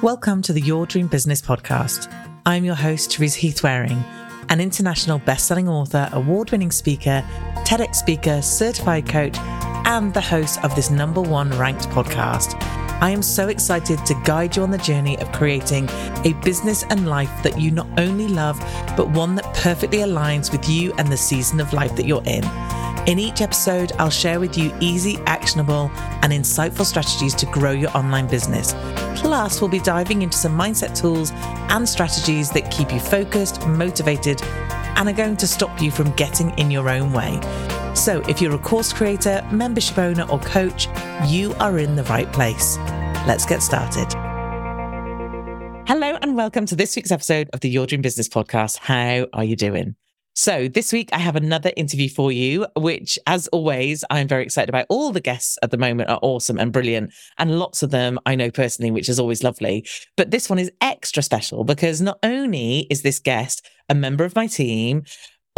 Welcome to the Your Dream Business podcast. I'm your host, Teresa Heath-Wareing, an international best-selling author, award-winning speaker, TEDx speaker, certified coach, and the host of this number one ranked podcast. I am so excited to guide you on the journey of creating a business and life that you not only love, but one that perfectly aligns with you and the season of life that you're in. In each episode, I'll share with you easy, actionable, and insightful strategies to grow your online business. Plus, we'll be diving into some mindset tools and strategies that keep you focused, motivated, and are going to stop you from getting in your own way. So, if you're a course creator, membership owner, or coach, you are in the right place. Let's get started. Hello, and welcome to this week's episode of the Your Dream Business Podcast. How are you doing? So, this week I have another interview for you, which, as always, I'm very excited about. All the guests at the moment are awesome and brilliant, and lots of them I know personally, which is always lovely. But this one is extra special because not only is this guest a member of my team,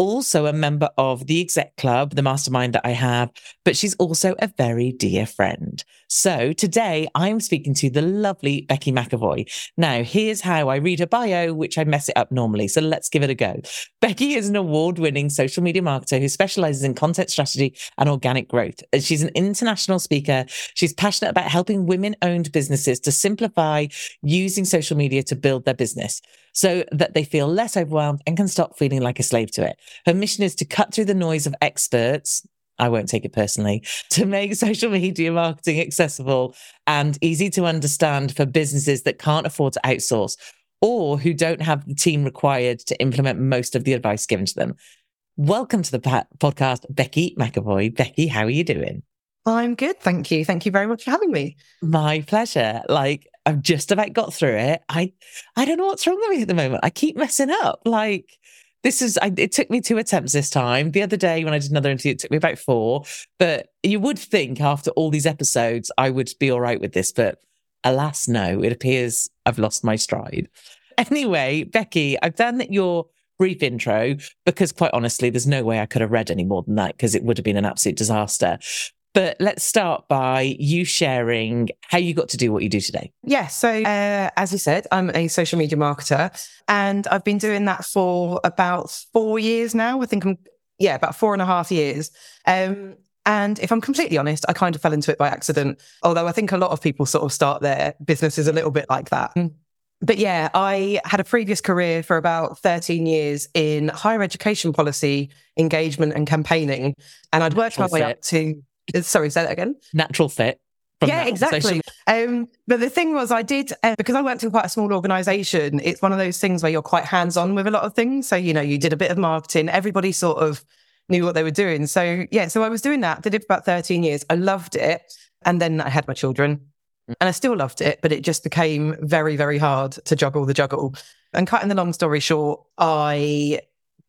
also a member of the exec club, the mastermind that I have, but she's also a very dear friend. So today I'm speaking to the lovely Becci McEvoy. Now, here's how I read her bio, which I mess it up normally. So let's give it a go. Becci is an award winning social media marketer who specializes in content strategy and organic growth. She's an international speaker. She's passionate about helping women owned businesses to simplify using social media to build their business so that they feel less overwhelmed and can stop feeling like a slave to it. Her mission is to cut through the noise of experts. I won't take it personally to make social media marketing accessible and easy to understand for businesses that can't afford to outsource or who don't have the team required to implement most of the advice given to them. Welcome to the podcast, Becci McEvoy. Becci, how are you doing? I'm good. Thank you. Thank you very much for having me. My pleasure. Like, I've just about got through it. I, I don't know what's wrong with me at the moment. I keep messing up. Like, this is, I, it took me two attempts this time. The other day when I did another interview, it took me about four. But you would think after all these episodes, I would be all right with this. But alas, no, it appears I've lost my stride. Anyway, Becci, I've done your brief intro because quite honestly, there's no way I could have read any more than that because it would have been an absolute disaster. But let's start by you sharing how you got to do what you do today. Yeah. So, uh, as you said, I'm a social media marketer and I've been doing that for about four years now. I think I'm, yeah, about four and a half years. Um, and if I'm completely honest, I kind of fell into it by accident. Although I think a lot of people sort of start their businesses a little bit like that. Mm. But yeah, I had a previous career for about 13 years in higher education policy, engagement, and campaigning. And I'd worked my way up to sorry, say that again. Natural fit. Yeah, exactly. Um, but the thing was, I did uh, because I worked in quite a small organization. It's one of those things where you're quite hands on with a lot of things. So you know, you did a bit of marketing. Everybody sort of knew what they were doing. So yeah, so I was doing that. Did it for about 13 years. I loved it, and then I had my children, and I still loved it. But it just became very, very hard to juggle the juggle. And cutting the long story short, I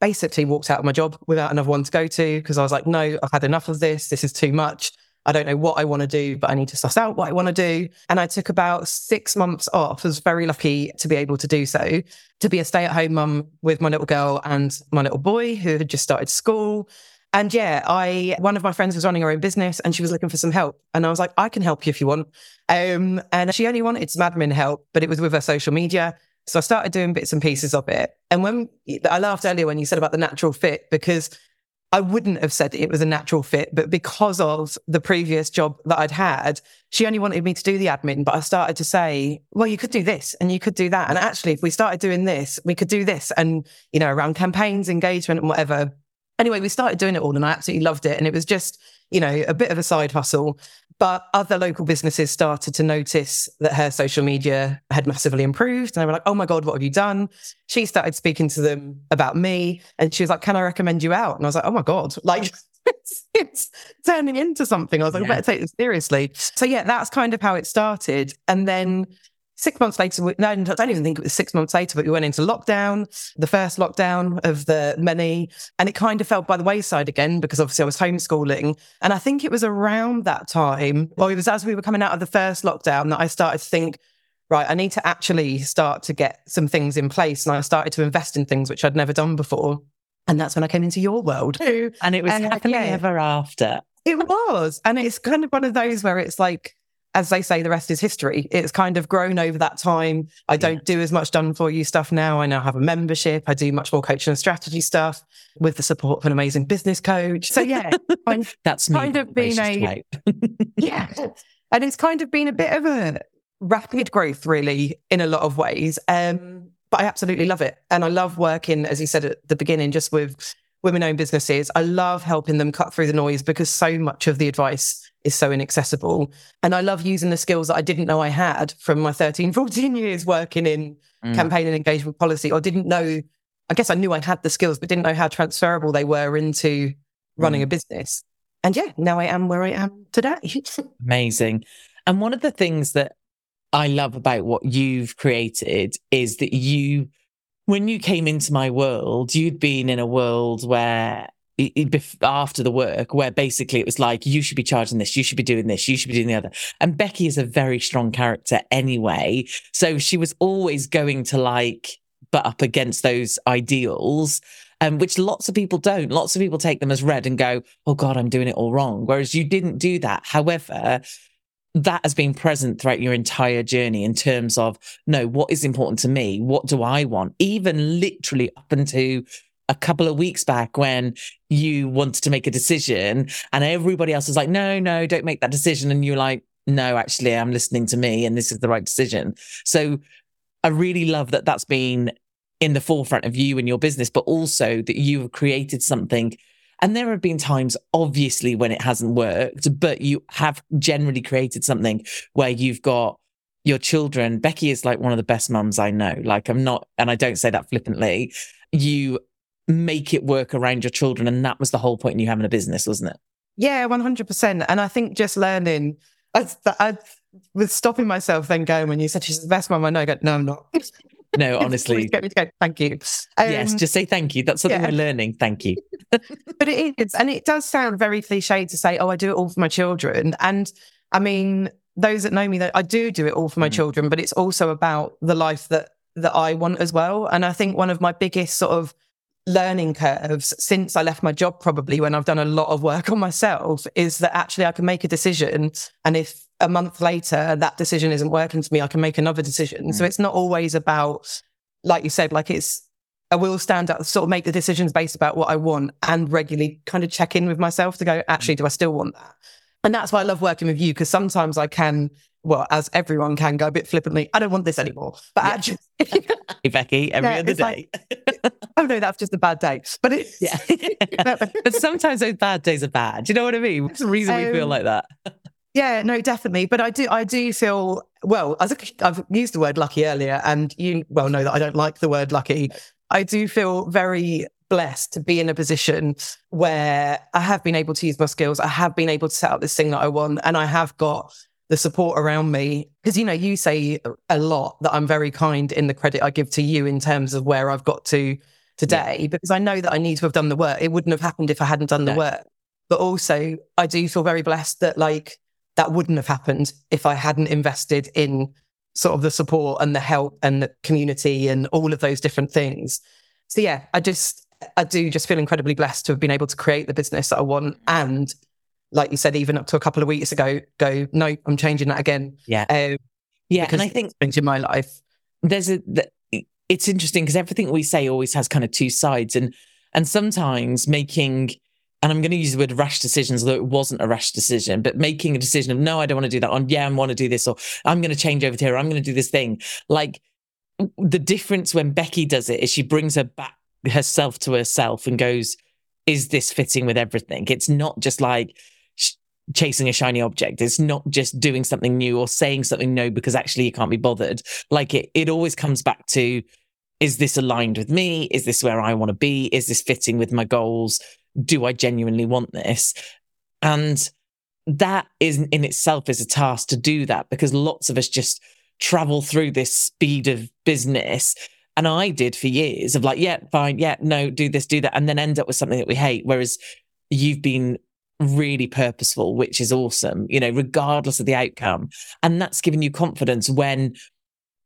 basically walked out of my job without another one to go to because I was like, no, I've had enough of this. This is too much. I don't know what I want to do, but I need to suss out what I want to do. And I took about six months off. I was very lucky to be able to do so, to be a stay at home mum with my little girl and my little boy who had just started school. And yeah, I one of my friends was running her own business and she was looking for some help. And I was like, I can help you if you want. Um, and she only wanted some admin help, but it was with her social media. So I started doing bits and pieces of it. And when I laughed earlier when you said about the natural fit, because I wouldn't have said it was a natural fit, but because of the previous job that I'd had, she only wanted me to do the admin. But I started to say, well, you could do this and you could do that. And actually, if we started doing this, we could do this. And, you know, around campaigns, engagement, and whatever. Anyway, we started doing it all and I absolutely loved it. And it was just, you know, a bit of a side hustle. But other local businesses started to notice that her social media had massively improved. And they were like, oh my God, what have you done? She started speaking to them about me. And she was like, can I recommend you out? And I was like, oh my God, like it's, it's turning into something. I was like, yeah. I better take this seriously. So yeah, that's kind of how it started. And then Six months later, no, I don't even think it was six months later, but we went into lockdown, the first lockdown of the many, and it kind of fell by the wayside again because obviously I was homeschooling. And I think it was around that time, well, it was as we were coming out of the first lockdown that I started to think, right, I need to actually start to get some things in place. And I started to invest in things which I'd never done before. And that's when I came into your world. And it was happily yeah, ever after. It was. And it's kind of one of those where it's like, as they say, the rest is history. It's kind of grown over that time. I don't yeah. do as much done for you stuff now. I now have a membership. I do much more coaching and strategy stuff with the support of an amazing business coach. So yeah, that's kind of been a yeah, and it's kind of been a bit of a rapid growth, really, in a lot of ways. Um, but I absolutely love it, and I love working, as you said at the beginning, just with women owned businesses. I love helping them cut through the noise because so much of the advice is so inaccessible. And I love using the skills that I didn't know I had from my 13, 14 years working in mm. campaign and engagement policy, or didn't know, I guess I knew I had the skills, but didn't know how transferable they were into running mm. a business. And yeah, now I am where I am today. Amazing. And one of the things that I love about what you've created is that you when you came into my world, you'd been in a world where after the work where basically it was like you should be charging this you should be doing this you should be doing the other. And becci is a very strong character anyway. So she was always going to like butt up against those ideals um, which lots of people don't. Lots of people take them as read and go oh god i'm doing it all wrong. Whereas you didn't do that. However that has been present throughout your entire journey in terms of no, what is important to me? What do I want? Even literally up until a couple of weeks back when you wanted to make a decision and everybody else was like, no, no, don't make that decision. And you're like, no, actually, I'm listening to me and this is the right decision. So I really love that that's been in the forefront of you and your business, but also that you have created something and there have been times, obviously, when it hasn't worked, but you have generally created something where you've got your children. Becci is like one of the best mums I know. Like, I'm not, and I don't say that flippantly. You make it work around your children. And that was the whole point in you having a business, wasn't it? Yeah, 100%. And I think just learning, I, I was stopping myself then going when you said she's the best mum I know, I go, no, I'm not. No, honestly. get me to go, thank you. Um, yes, just say thank you. That's something yeah. we're learning. Thank you. but it is, and it does sound very cliche to say, oh, I do it all for my children. And I mean, those that know me, that I do do it all for my mm. children, but it's also about the life that that I want as well. And I think one of my biggest sort of learning curves since I left my job, probably when I've done a lot of work on myself, is that actually I can make a decision. And if a month later that decision isn't working for me, I can make another decision. Mm. So it's not always about, like you said, like it's, I will stand up, sort of make the decisions based about what I want and regularly kind of check in with myself to go, actually, do I still want that? And that's why I love working with you because sometimes I can, well, as everyone can go a bit flippantly, I don't want this anymore. But yeah. actually, hey, Becci, every yeah, other day. Like, oh no, that's just a bad day. But it's, yeah. but sometimes those bad days are bad. Do you know what I mean? What's the reason um, we feel um, like that? Yeah, no, definitely. But I do, I do feel well. As a, I've used the word lucky earlier, and you well know that I don't like the word lucky. I do feel very blessed to be in a position where I have been able to use my skills. I have been able to set up this thing that I want, and I have got the support around me. Because you know, you say a lot that I'm very kind in the credit I give to you in terms of where I've got to today, yeah. because I know that I need to have done the work. It wouldn't have happened if I hadn't done the work. But also, I do feel very blessed that like that wouldn't have happened if I hadn't invested in sort of the support and the help and the community and all of those different things. So yeah, I just I do just feel incredibly blessed to have been able to create the business that I want and like you said, even up to a couple of weeks ago, go, no, I'm changing that again. Yeah. Um, yeah. And I think things in my life. There's a, the, it's interesting because everything we say always has kind of two sides. And, and sometimes making and I'm going to use the word rash decisions, although it wasn't a rash decision, but making a decision of no, I don't want to do that, on yeah, I want to do this, or I'm going to change over to here, or I'm going to do this thing. Like the difference when Becci does it is she brings her back herself to herself and goes, "Is this fitting with everything?" It's not just like chasing a shiny object. It's not just doing something new or saying something no because actually you can't be bothered. Like it, it always comes back to. Is this aligned with me? Is this where I want to be? Is this fitting with my goals? do I genuinely want this? And that is in itself is a task to do that because lots of us just travel through this speed of business. And I did for years of like, yeah, fine, yeah, no, do this, do that, and then end up with something that we hate. Whereas you've been really purposeful, which is awesome, you know, regardless of the outcome. And that's given you confidence when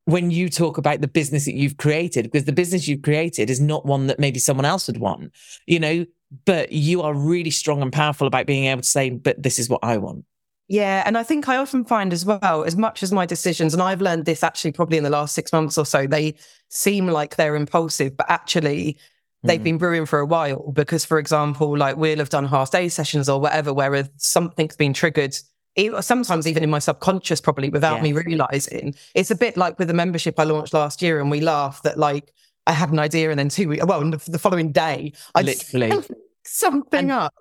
when you talk about the business that you've created, because the business you've created is not one that maybe someone else would want. You know, but you are really strong and powerful about being able to say, but this is what I want. Yeah. And I think I often find as well, as much as my decisions, and I've learned this actually probably in the last six months or so, they seem like they're impulsive, but actually they've Mm. been brewing for a while. Because, for example, like we'll have done half day sessions or whatever, where something's been triggered. Sometimes even in my subconscious, probably without Yeah. me realizing. It's a bit like with the membership I launched last year, and we laugh that like I had an idea, and then two weeks, well, the, the following day, I Literally. something And- up.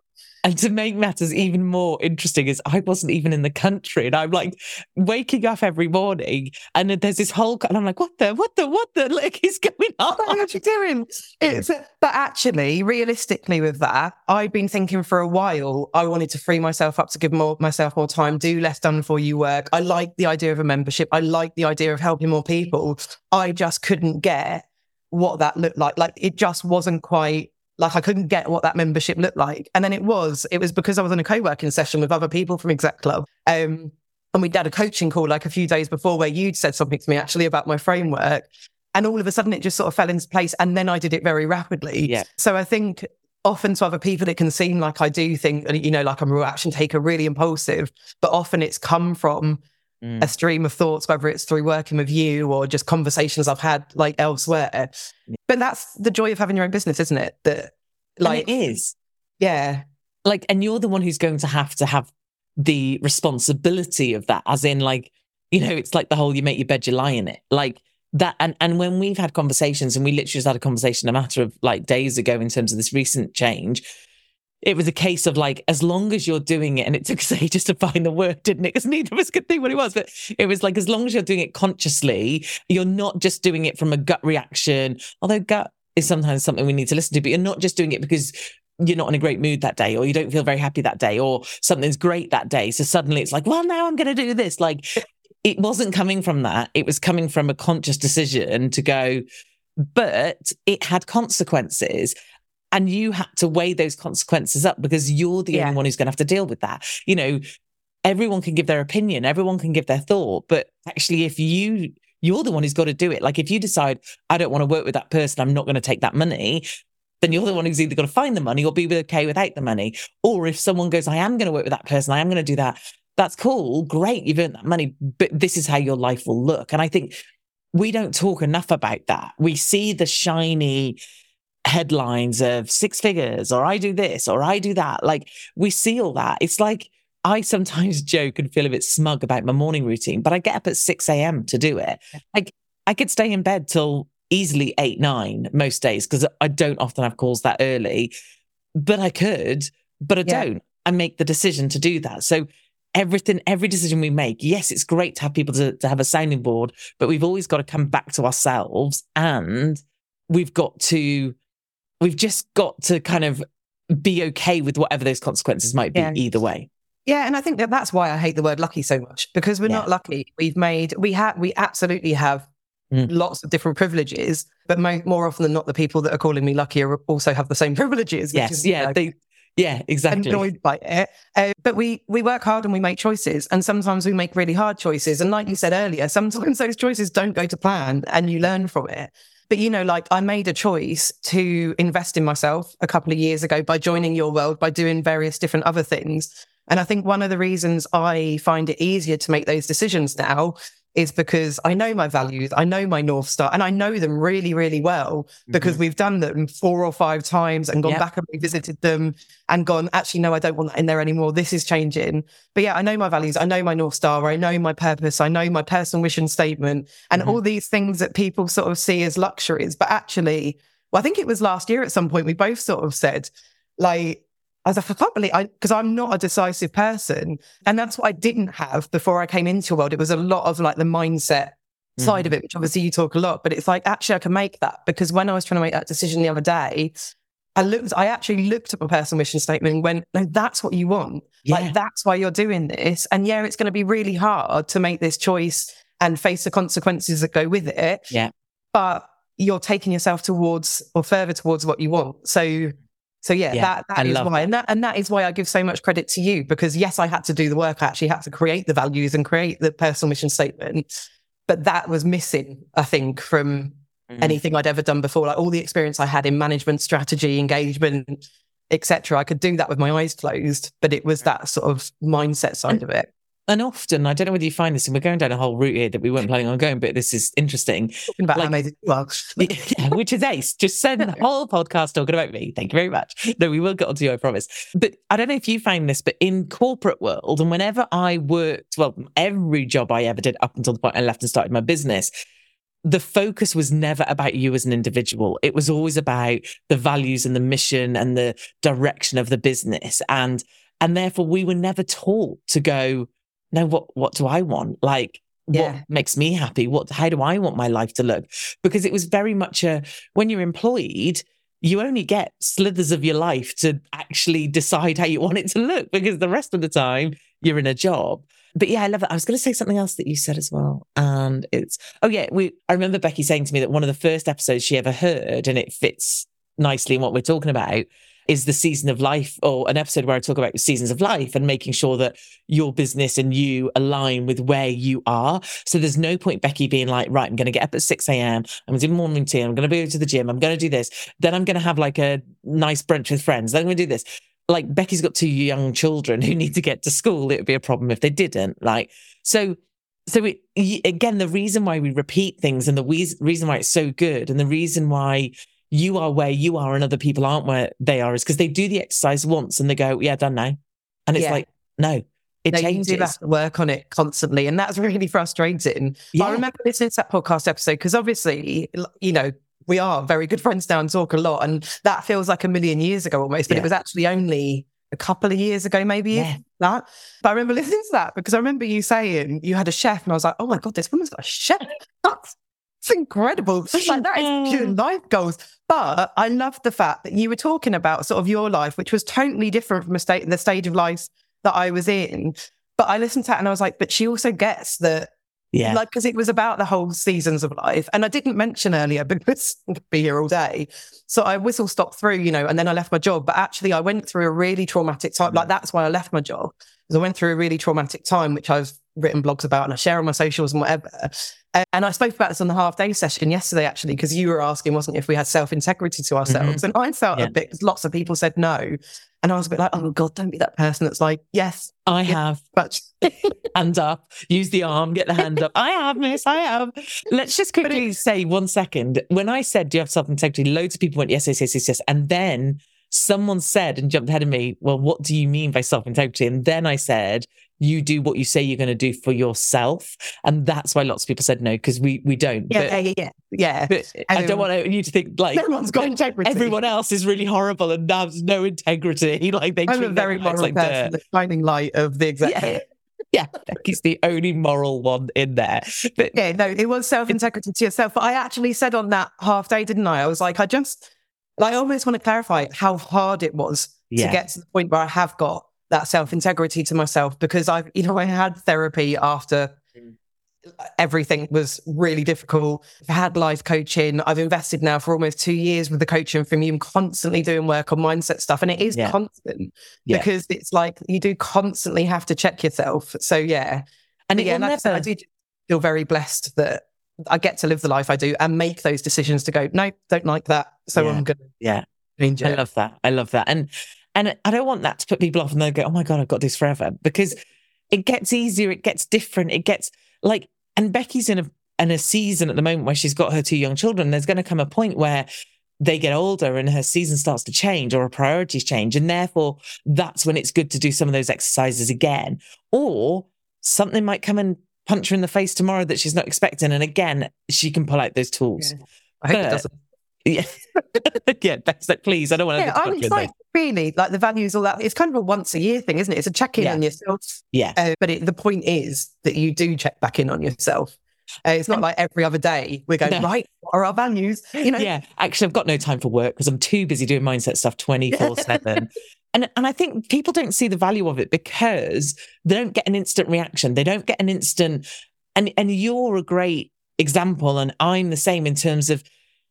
And to make matters even more interesting is I wasn't even in the country and I'm like waking up every morning and there's this whole, and I'm like, what the, what the, what the, like is going on? what are you doing? It's, uh, but actually, realistically, with that, I've been thinking for a while. I wanted to free myself up to give more myself more time, do less done for you work. I like the idea of a membership. I like the idea of helping more people. I just couldn't get what that looked like. Like it just wasn't quite. Like I couldn't get what that membership looked like, and then it was. It was because I was in a co-working session with other people from Exec Club, um, and we'd had a coaching call like a few days before where you'd said something to me actually about my framework, and all of a sudden it just sort of fell into place and then i did it very rapidly Yeah. so i think often to other people it can seem like i do think you know like i'm a real action taker really impulsive but often it's come from Mm. a stream of thoughts whether it's through working with you or just conversations i've had like elsewhere but that's the joy of having your own business isn't it that Like like it is. yeah Like, and you're the one who's going to have to have the responsibility of that, as in, like, you know, it's like the whole you make your bed, you lie in it. Like, that and and when we've had conversations and we literally just had a conversation a matter of like days ago in terms of this recent change it was a case of like as long as you're doing it and it took us ages to find the word didn't it? Because neither of us could think what it was but it was like as long as you're doing it consciously you're not just doing it from a gut reaction although gut is sometimes something we need to listen to but you're not just doing it because you're not in a great mood that day or you don't feel very happy that day or something's great that day. So suddenly it's like well now i'm going to do this. Like it wasn't coming from that. It was coming from a conscious decision to go but it had consequences and you had to weigh those consequences up because you're the Yeah. only one who's going to have to deal with that. You know everyone can give their opinion everyone can give their thought but actually if you you're the one who's got to do it. Like if you decide i don't want to work with that person i'm not going to take that money then you're the one who's either got to find the money or be okay without the money. Or if someone goes i am going to work with that person i am going to do that that's cool great you've earned that money but this is how your life will look. And i think we don't talk enough about that. We see the shiny headlines of six figures or I do this or I do that. Like we see all that. It's like I sometimes joke and feel a bit smug about my morning routine, but I get up at 6 a.m. to do it. Like I could stay in bed till easily eight, nine most days because I don't often have calls that early, but I could, but I Yeah. don't. I make the decision to do that. So everything, every decision we make, yes, it's great to have people to, to have a sounding board, but we've always got to come back to ourselves and we've got to, we've just got to kind of be okay with whatever those consequences might be Yeah. either way. Yeah, and I think that that's why I hate the word lucky so much because we're Yeah. not lucky. We've made we have we absolutely have Mm. lots of different privileges, but mo- more often than not, the people that are calling me lucky are also have the same privileges. which Yes. is, Yeah. you know, They, yeah, exactly. annoyed by it. Uh, but we we work hard and we make choices, and sometimes we make really hard choices. And like you said earlier, sometimes those choices don't go to plan, and you learn from it. But you know, like I made a choice to invest in myself a couple of years ago by joining your world, by doing various different other things. And I think one of the reasons I find it easier to make those decisions now is because I know my values, I know my North Star, and I know them really, really well because we've done them four or five times and gone Yep. back and revisited them and gone, actually, no, I don't want that in there anymore. This is changing. But yeah, I know my values, I know my North Star, I know my purpose, I know my personal mission statement, and Mhm. all these things that people sort of see as luxuries. But actually, well, I think it was last year at some point, we both sort of said, like, I was like, I can't believe I, because I'm not a decisive person. And that's what I didn't have before I came into a world. It was a lot of like the mindset side of mm-hmm. it, which obviously you talk a lot, but it's like, actually, I can make that because when I was trying to make that decision the other day, I looked, I actually looked at my personal mission statement and went, no, that's what you want. Yeah. Like, that's why you're doing this. And yeah, it's going to be really hard to make this choice and face the consequences that go with it. Yeah. But you're taking yourself towards or further towards what you want. So, so yeah, Yeah, that, I that is why. And that, and that is why I give so much credit to you because yes, I had to do the work. I actually had to create the values and create the personal mission statement. But that was missing, I think, from Mhm. anything I'd ever done before. Like all the experience I had in management, strategy, engagement, etc. I could do that with my eyes closed, but it was that sort of mindset side of it. And often, I don't know whether you find this, and we're going down a whole route here that we weren't planning on going, but this is interesting. Talking about like, amazing well, yeah, which is ace. Just send the whole podcast talking about me. Thank you very much. No, we will get onto you, I promise. But I don't know if you find this, but in corporate world, and whenever I worked, well, every job I ever did up until the point I left and started my business, the focus was never about you as an individual. It was always about the values and the mission and the direction of the business. And and therefore we were never taught to go, no, what what do I want? Like yeah. what makes me happy? What how do I want my life to look? Because it was very much a when you're employed, you only get slithers of your life to actually decide how you want it to look because the rest of the time you're in a job but yeah, I love it. I was going to say something else that you said as well. And it's, oh yeah, we, I remember Becci saying to me that one of the first episodes she ever heard, and it fits nicely in what we're talking about, is the season of life or an episode where I talk about seasons of life and making sure that your business and you align with where you are. So there's no point Becci being like, right, I'm going to get up at 6 a.m. I'm going to do morning tea. I'm going to go to the gym. I'm going to do this. Then I'm going to have like a nice brunch with friends. Then I'm going to do this like Becci's got two young children who need to get to school. It would be a problem if they didn't. Like, so, so it, again, the reason why we repeat things and the reason why it's so good and the reason why you are where you are and other people aren't where they are is because they do the exercise once and they go, yeah, done now. And it's yeah. like, no, it no, changes. You do have to work on it constantly. And that's really frustrating. Yeah. I remember listening to that podcast episode because obviously, you know, we are very good friends now and talk a lot. And that feels like a million years ago almost, but yeah. it was actually only a couple of years ago, maybe yeah. that. But I remember listening to that because I remember you saying you had a chef, and I was like, oh my God, this woman's got a chef. That's it's incredible. Like that is pure life goals. But I love the fact that you were talking about sort of your life, which was totally different from a state the stage of life that I was in. But I listened to that and I was like, but she also gets that yeah. Like, because it was about the whole seasons of life. And I didn't mention earlier because I could be here all day. So I whistle stopped through, you know, and then I left my job. But actually, I went through a really traumatic time. Like, that's why I left my job. Because I went through a really traumatic time, which I've written blogs about and I share on my socials and whatever. And I spoke about this on the half day session yesterday, actually, because you were asking, wasn't it, if we had self integrity to ourselves? Mm-hmm. And I felt yeah. a bit, because lots of people said no. And I was a bit like, oh God, don't be that person that's like, yes. I have. But hand up, use the arm, get the hand up. I have, miss, I have. Let's just quickly say one second. When I said, do you have self integrity? Loads of people went, yes, yes, yes, yes, yes. And then someone said and jumped ahead of me, well, what do you mean by self integrity? And then I said, you do what you say you're going to do for yourself. And that's why lots of people said no, because we, we don't. Yeah, but, yeah, yeah, yeah. But I don't want you to think like everyone's got integrity. Everyone else is really horrible and has no integrity. Like they I'm a very moral like person, the shining light of the executive. Yeah. yeah, Becci's the only moral one in there. But yeah, no, it was self integrity to yourself. But I actually said on that half day, didn't I? I was like, I just, I almost want to clarify how hard it was yeah. to get to the point where I have got that self integrity to myself because I, you know, I had therapy after mm. everything was really difficult. I've had life coaching. I've invested now for almost two years with the coaching from you. I'm constantly doing work on mindset stuff. And it is yeah. constant yeah. because it's like you do constantly have to check yourself. So, yeah. And yeah, like never... I, do feel very blessed that I get to live the life I do and make those decisions to go, no, don't like that. So yeah. I'm going to yeah. I love that. I love that. And and I don't want that to put people off and they'll go, oh my God, I've got this forever because it gets easier, it gets different, it gets like, and Becci's in a, in a season at the moment where she's got her two young children. There's going to come a point where they get older and her season starts to change or her priorities change. And therefore, that's when it's good to do some of those exercises again. Or something might come and punch her in the face tomorrow that she's not expecting. And again, she can pull out those tools. Yeah. I hope but, it doesn't. Yeah, yeah. That's like, please. I don't want to. Yeah, I'm it's like really like the values, all that. It's kind of a once a year thing, isn't it? It's a check in yeah. on yourself. Yeah. Uh, but it, the point is that you do check back in on yourself. Uh, it's not like every other day we're going no. right. What are our values? You know. Yeah. Actually, I've got no time for work because I'm too busy doing mindset stuff twenty four seven. And and I think people don't see the value of it because they don't get an instant reaction. They don't get an instant. And and you're a great example, and I'm the same in terms of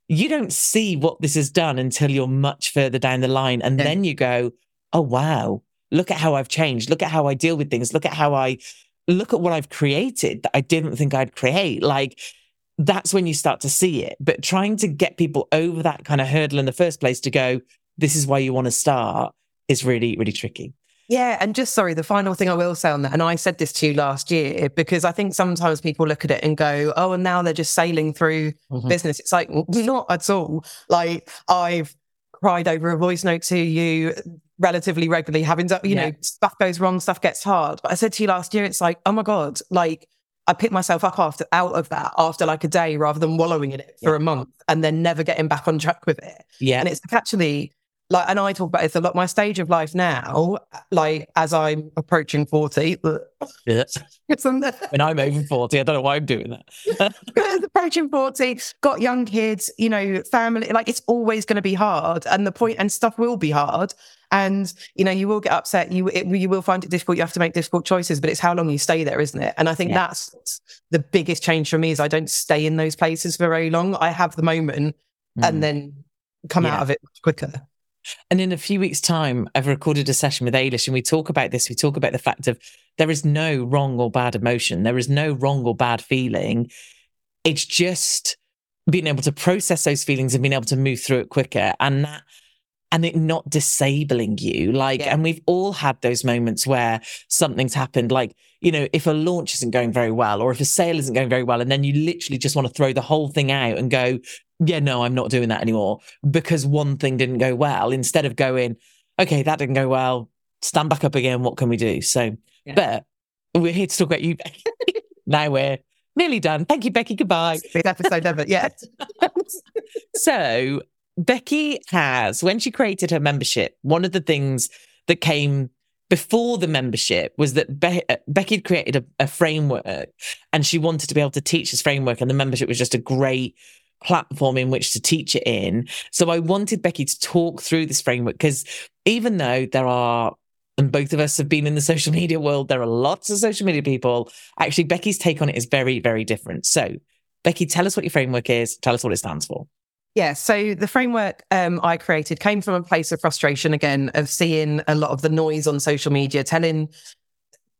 you don't see what this has done until you're much further down the line. And yeah. then you go, oh, wow, look at how I've changed. Look at how I deal with things. Look at how I look at what I've created that I didn't think I'd create. Like, that's when you start to see it. But trying to get people over that kind of hurdle in the first place to go, this is why you want to start is really, really tricky. Yeah. And just sorry, the final thing I will say on that, and I said this to you last year, because I think sometimes people look at it and go, oh, and now they're just sailing through mm-hmm. business. It's like, not at all. Like, I've cried over a voice note to you relatively regularly, having, you yeah. know, stuff goes wrong, stuff gets hard. But I said to you last year, it's like, oh my God, like, I picked myself up after out of that after like a day rather than wallowing in it for yeah. a month and then never getting back on track with it. Yeah. And it's actually like, and I talk about this a lot. My stage of life now, like as I'm approaching 40, yeah. when I'm over 40, I don't know why I'm doing that. approaching 40, got young kids, you know, family, like it's always going to be hard. And the point, and stuff will be hard. And, you know, you will get upset. You, it, you will find it difficult. You have to make difficult choices, but it's how long you stay there, isn't it? And I think yeah. that's the biggest change for me is I don't stay in those places for very long. I have the moment mm. and then come yeah. out of it much quicker. And in a few weeks' time, I've recorded a session with Ailish and we talk about this. We talk about the fact of there is no wrong or bad emotion. There is no wrong or bad feeling. It's just being able to process those feelings and being able to move through it quicker. And that and it not disabling you. Like, yeah. and we've all had those moments where something's happened. Like, you know, if a launch isn't going very well or if a sale isn't going very well, and then you literally just want to throw the whole thing out and go, yeah, no, I'm not doing that anymore because one thing didn't go well instead of going, okay, that didn't go well. Stand back up again. What can we do? So, yeah. but we're here to talk about you. now we're nearly done. Thank you, Becci. Goodbye. Big episode ever. Yeah. so, Becci has, when she created her membership, one of the things that came before the membership was that Be- uh, Becci had created a, a framework and she wanted to be able to teach this framework, and the membership was just a great platform in which to teach it in. So I wanted Becci to talk through this framework because even though there are, and both of us have been in the social media world, there are lots of social media people. Actually, Becci's take on it is very, very different. So, Becci, tell us what your framework is. Tell us what it stands for. Yeah, so the framework um, I created came from a place of frustration again, of seeing a lot of the noise on social media, telling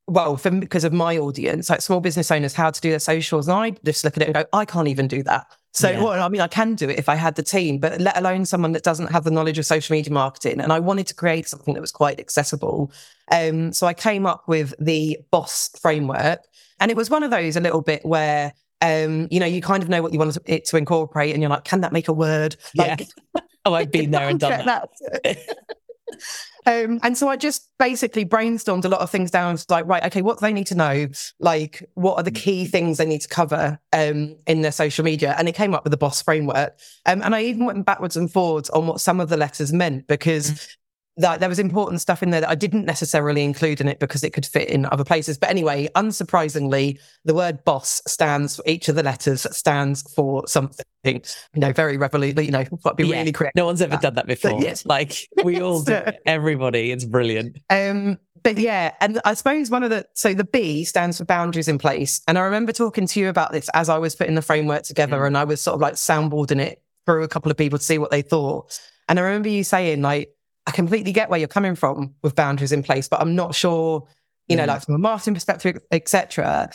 well, for, because of my audience, like small business owners, how to do their socials. And I just look at it and go, I can't even do that. So, yeah. well, I mean, I can do it if I had the team, but let alone someone that doesn't have the knowledge of social media marketing. And I wanted to create something that was quite accessible. Um, so I came up with the Boss framework. And it was one of those a little bit where, um, you know, you kind of know what you want it to incorporate and you're like, can that make a word? Like, yeah. Oh, I've been there and done that. that. Um, and so I just basically brainstormed a lot of things down. Like, right, okay, what do they need to know? Like, what are the key things they need to cover um, in their social media? And it came up with the boss framework. Um, and I even went backwards and forwards on what some of the letters meant because mm that there was important stuff in there that I didn't necessarily include in it because it could fit in other places. But anyway, unsurprisingly, the word boss stands for each of the letters stands for something, you know, very revolutionary, you know, but be yeah. really correct. No one's ever done that before. yes. Like we all do, everybody. It's brilliant. Um, but yeah, and I suppose one of the so the B stands for boundaries in place. And I remember talking to you about this as I was putting the framework together mm. and I was sort of like soundboarding it through a couple of people to see what they thought. And I remember you saying like I completely get where you're coming from with boundaries in place, but I'm not sure, you know, mm. like from a marketing perspective, etc.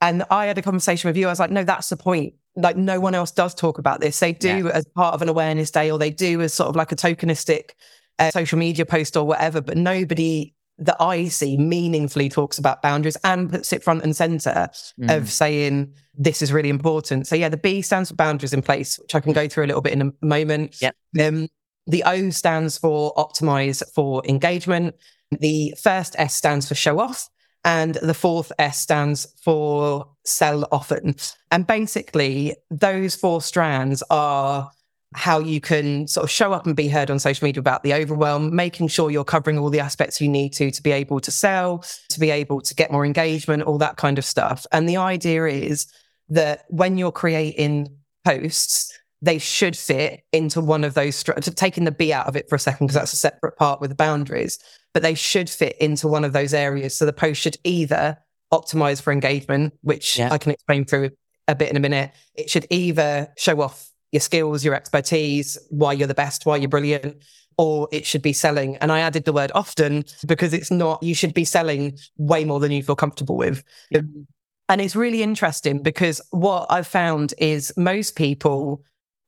And I had a conversation with you. I was like, no, that's the point. Like, no one else does talk about this. They do yeah. as part of an awareness day, or they do as sort of like a tokenistic uh, social media post or whatever. But nobody that I see meaningfully talks about boundaries and puts it front and center mm. of saying this is really important. So yeah, the B stands for boundaries in place, which I can go through a little bit in a moment. Yeah. Um, the O stands for optimize for engagement. The first S stands for show off. And the fourth S stands for sell often. And basically, those four strands are how you can sort of show up and be heard on social media about the overwhelm, making sure you're covering all the aspects you need to to be able to sell, to be able to get more engagement, all that kind of stuff. And the idea is that when you're creating posts, they should fit into one of those, taking the B out of it for a second, because that's a separate part with the boundaries, but they should fit into one of those areas. So the post should either optimize for engagement, which yeah. I can explain through a bit in a minute. It should either show off your skills, your expertise, why you're the best, why you're brilliant, or it should be selling. And I added the word often because it's not, you should be selling way more than you feel comfortable with. And it's really interesting because what I've found is most people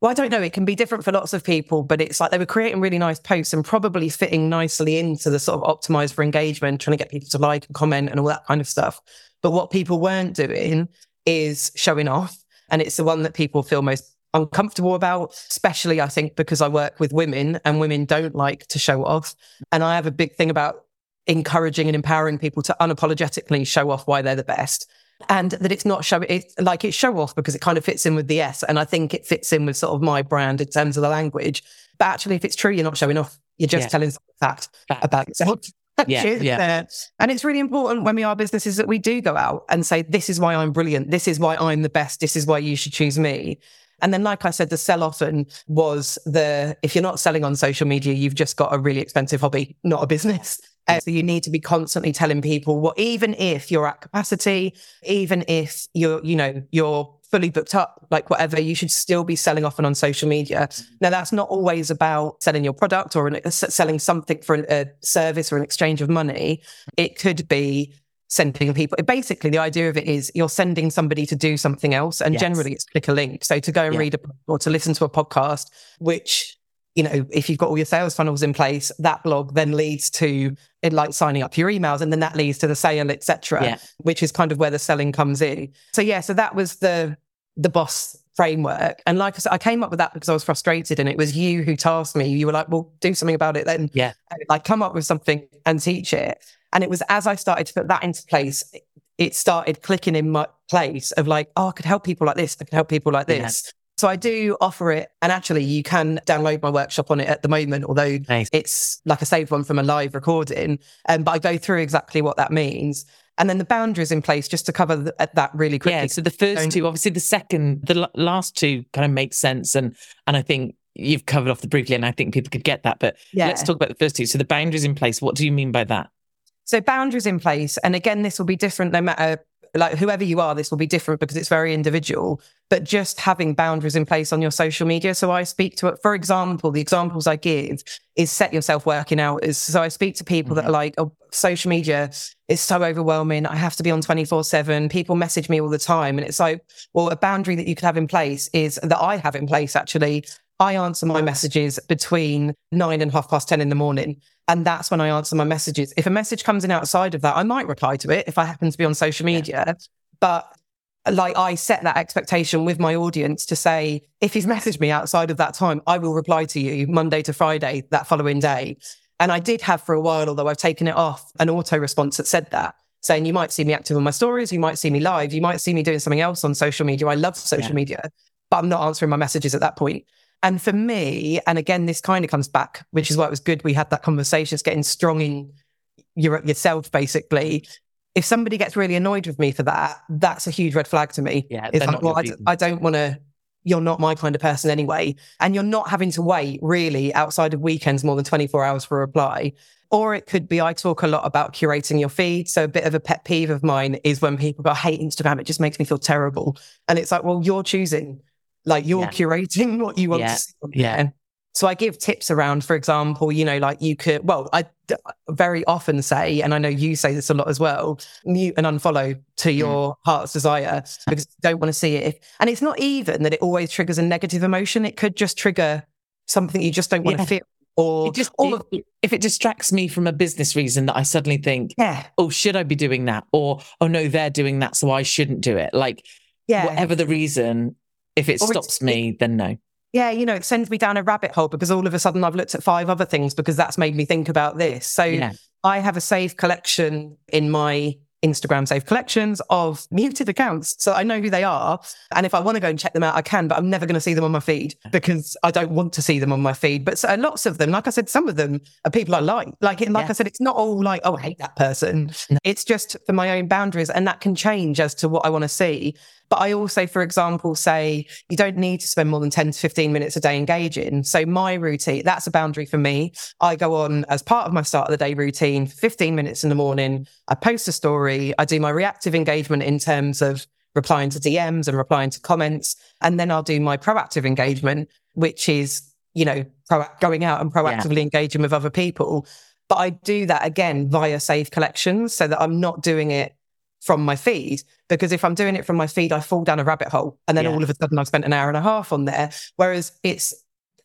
well, I don't know. It can be different for lots of people, but it's like they were creating really nice posts and probably fitting nicely into the sort of optimized for engagement, trying to get people to like and comment and all that kind of stuff. But what people weren't doing is showing off. And it's the one that people feel most uncomfortable about, especially I think because I work with women and women don't like to show off. And I have a big thing about encouraging and empowering people to unapologetically show off why they're the best and that it's not show it like it's show off because it kind of fits in with the S. And I think it fits in with sort of my brand in terms of the language. But actually, if it's true, you're not showing off. You're just yeah. telling fact, fact about yourself. yeah, yeah. And it's really important when we are businesses that we do go out and say, this is why I'm brilliant. This is why I'm the best. This is why you should choose me. And then, like I said, the sell often was the if you're not selling on social media, you've just got a really expensive hobby, not a business. Uh, so you need to be constantly telling people what, even if you're at capacity, even if you're, you know, you're fully booked up, like whatever, you should still be selling often on social media. Now, that's not always about selling your product or an, uh, selling something for an, a service or an exchange of money. It could be sending people. Basically, the idea of it is you're sending somebody to do something else, and yes. generally it's click a link. So to go and yeah. read a or to listen to a podcast, which you know, if you've got all your sales funnels in place, that blog then leads to it like signing up your emails and then that leads to the sale, etc. Yeah. Which is kind of where the selling comes in. So yeah, so that was the the boss framework. And like I said, I came up with that because I was frustrated and it was you who tasked me. You were like, well, do something about it then. Yeah. Like come up with something and teach it. And it was as I started to put that into place, it started clicking in my place of like, oh, I could help people like this. I could help people like this. So I do offer it. And actually, you can download my workshop on it at the moment, although nice. it's like a saved one from a live recording. Um, but I go through exactly what that means. And then the boundaries in place just to cover uh, that really quickly. Yeah. So the 1st two, obviously, the second, the l- last two kind of make sense. And, and I think you've covered off the briefly, and I think people could get that. But yeah. let's talk about the first two. So the boundaries in place, what do you mean by that? So boundaries in place. And again, this will be different no matter like whoever you are, this will be different because it's very individual, but just having boundaries in place on your social media. So I speak to it, for example, the examples I give is set yourself working hours. So I speak to people mm-hmm. that are like, oh, social media is so overwhelming. I have to be on 24 seven. People message me all the time. And it's like, well, a boundary that you could have in place is that I have in place actually. I answer my messages between nine and half past 10 in the morning. And that's when I answer my messages. If a message comes in outside of that, I might reply to it if I happen to be on social media. Yeah. But like I set that expectation with my audience to say, if you've messaged me outside of that time, I will reply to you Monday to Friday that following day. And I did have for a while, although I've taken it off, an auto response that said that, saying you might see me active on my stories, you might see me live, you might see me doing something else on social media. I love social yeah. media, but I'm not answering my messages at that point. And for me, and again, this kind of comes back, which is why it was good we had that conversation, it's getting strong in your, yourself, basically. If somebody gets really annoyed with me for that, that's a huge red flag to me. Yeah, it's like, well, I, I don't want to you're not my kind of person anyway. And you're not having to wait really outside of weekends more than 24 hours for a reply. Or it could be I talk a lot about curating your feed. So a bit of a pet peeve of mine is when people go, I hate Instagram. It just makes me feel terrible. And it's like, well, you're choosing like you're yeah. curating what you want yeah. to see. Yeah. So I give tips around, for example, you know, like you could, well, I very often say, and I know you say this a lot as well, mute and unfollow to mm. your mm. heart's desire because you don't want to see it. and it's not even that it always triggers a negative emotion. It could just trigger something you just don't want yeah. to feel. Or it just, all of, if it distracts me from a business reason that I suddenly think, yeah. oh, should I be doing that? Or, oh no, they're doing that, so I shouldn't do it. Like, yeah. whatever the reason, if it or stops me, then no. Yeah, you know, it sends me down a rabbit hole because all of a sudden I've looked at five other things because that's made me think about this. So yeah. I have a saved collection in my Instagram saved collections of muted accounts. So I know who they are. And if I want to go and check them out, I can, but I'm never going to see them on my feed because I don't want to see them on my feed. But so, lots of them, like I said, some of them are people I like. Like, like yeah. I said, it's not all like, oh, I hate that person. No. It's just for my own boundaries. And that can change as to what I want to see. But I also, for example, say you don't need to spend more than 10 to 15 minutes a day engaging. So my routine, that's a boundary for me. I go on as part of my start of the day routine, 15 minutes in the morning. I post a story. I do my reactive engagement in terms of replying to DMs and replying to comments. And then I'll do my proactive engagement, which is, you know, pro- going out and proactively yeah. engaging with other people. But I do that again via saved collections so that I'm not doing it from my feed because if I'm doing it from my feed, I fall down a rabbit hole and then Yeah. all of a sudden I've spent an hour and a half on there. Whereas it's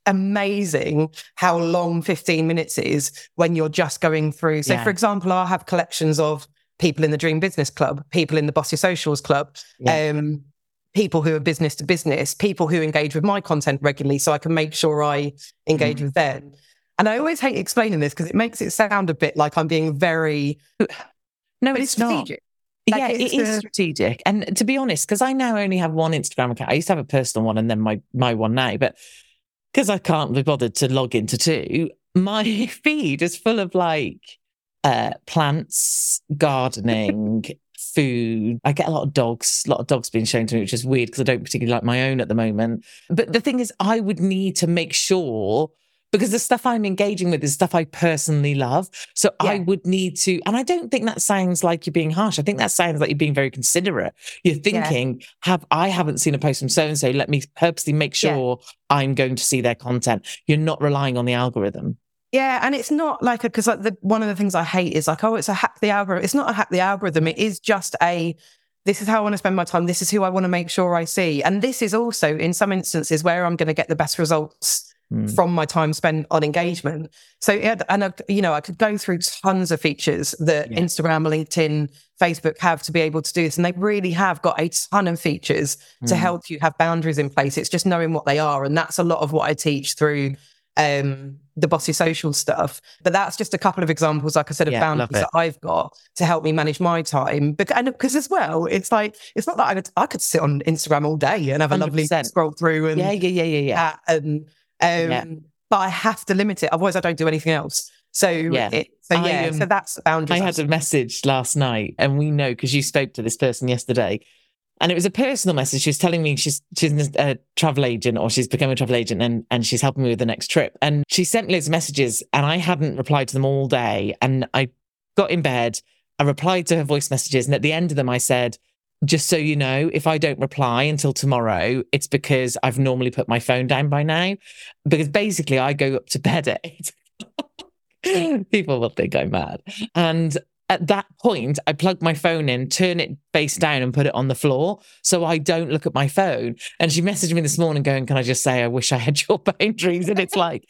amazing how long 15 minutes is when you're just going through. So, Yeah. for example, I'll have collections of people in the Dream Business Club, people in the Boss Your Socials Club, Yeah. um, people who are business to business, people who engage with my content regularly so I can make sure I engage Mm. with them. And I always hate explaining this because it makes it sound a bit like I'm being very, No, it's, it's not. strategic. Like, yeah, it's strategic. And to be honest, because I now only have one Instagram account. I used to have a personal one and then my my one now, but because I can't be bothered to log into two, my feed is full of like uh plants, gardening, food. I get a lot of dogs, a lot of dogs being shown to me, which is weird because I don't particularly like my own at the moment. But the thing is, I would need to make sure because the stuff I'm engaging with is stuff I personally love. So I would need to, and I don't think that sounds like you're being harsh. I think that sounds like you're being very considerate. You're thinking, have I haven't seen a post from so and so. Let me purposely make Yeah. sure I'm going to see their content. You're not relying on the algorithm. Yeah, and it's not like because like the one of the things I hate is like, oh, it's a hack the algorithm. It's not a hack the algorithm. It is just a this is how I want to spend my time. This is who I want to make sure I see. And this is also in some instances where I'm going to get the best results Hmm. from my time spent on engagement. So yeah, and I, you know, I could go through tons of features that Yeah. Instagram, LinkedIn, Facebook have to be able to do this, and they really have got a ton of features to Mm. help you have boundaries in place. It's just knowing what they are, and that's a lot of what I teach through um, the Boss Your Social stuff. But that's just a couple of examples, like I said, of Yeah, boundaries that I've got to help me manage my time. Because, and because as well, it's like it's not that I could, I could sit on Instagram all day and have a lovely 100%. scroll through and Yeah, yeah, yeah, yeah, yeah. and um, Yeah. but I have to limit it, otherwise I don't do anything else. So Yeah. it, so I, yeah, um, so that's the boundaries. I had a message last night, and we know because you spoke to this person yesterday, and it was a personal message. She was telling me she's she's a travel agent, or she's become a travel agent, and and she's helping me with the next trip. And she sent me loads of messages, and I hadn't replied to them all day. And I got in bed, I replied to her voice messages, and at the end of them, I said. Just so you know, if I don't reply until tomorrow, it's because I've normally put my phone down by now. Because basically, I go up to bed at eight. People will think I'm mad. And at that point, I plug my phone in, turn it face down, and put it on the floor so I don't look at my phone. And she messaged me this morning going, Can I just say, I wish I had your boundaries? And it's like,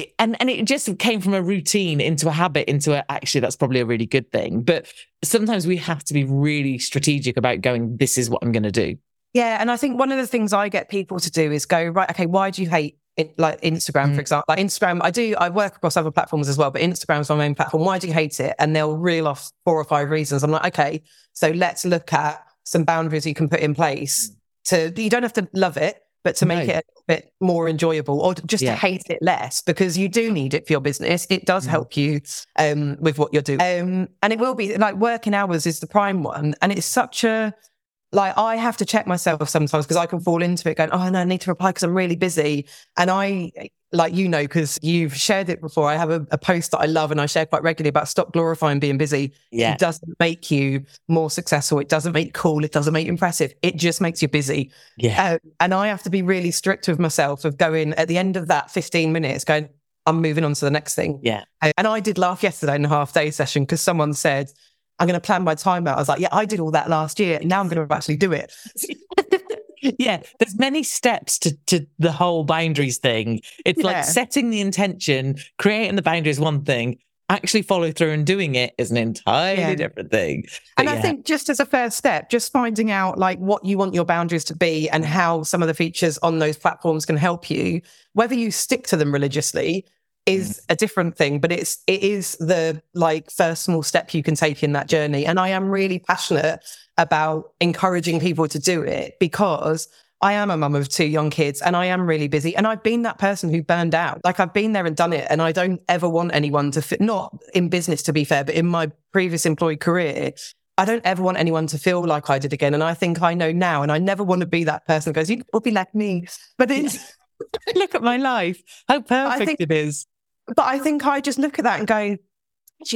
it, and, and it just came from a routine into a habit, into a actually, that's probably a really good thing. But sometimes we have to be really strategic about going, This is what I'm going to do. Yeah, and I think one of the things I get people to do is go right. Okay, why do you hate it, like Instagram, Mm. for example? Like Instagram, I do. I work across other platforms as well, but Instagram's my main platform. Why do you hate it? And they'll reel off four or five reasons. I'm like, okay, so let's look at some boundaries you can put in place to. You don't have to love it, but to make No. it a bit more enjoyable, or just Yeah. to hate it less, because you do need it for your business. It does Mm. help you um, with what you're doing, um, and it will be like working hours is the prime one, and it's such a like I have to check myself sometimes because I can fall into it going, oh no, I need to reply because I'm really busy. And I, like you know, because you've shared it before. I have a, a post that I love and I share quite regularly about stop glorifying being busy. Yeah. It doesn't make you more successful. It doesn't make you cool. It doesn't make you impressive. It just makes you busy. Yeah. Uh, and I have to be really strict with myself of going at the end of that 15 minutes, going, I'm moving on to the next thing. Yeah. Uh, And I did laugh yesterday in a half day session because someone said, I'm going to plan my time out. I was like, yeah, I did all that last year. Now I'm going to actually do it. yeah, there's many steps to, to the whole boundaries thing. It's Yeah. like setting the intention, creating the boundary is one thing. Actually follow through and doing it is an entirely Yeah. different thing. And But I think just as a first step, just finding out like what you want your boundaries to be and how some of the features on those platforms can help you, whether you stick to them religiously is a different thing, but it's it is the like first small step you can take in that journey. And I am really passionate about encouraging people to do it because I am a mum of two young kids and I am really busy. And I've been that person who burned out. Like I've been there and done it. And I don't ever want anyone to fit, not in business to be fair, but in my previous employed career, I don't ever want anyone to feel like I did again. And I think I know now. And I never want to be that person who goes, you will be like me. But it's, look at my life. How perfect think- it is. But I think I just look at that and go,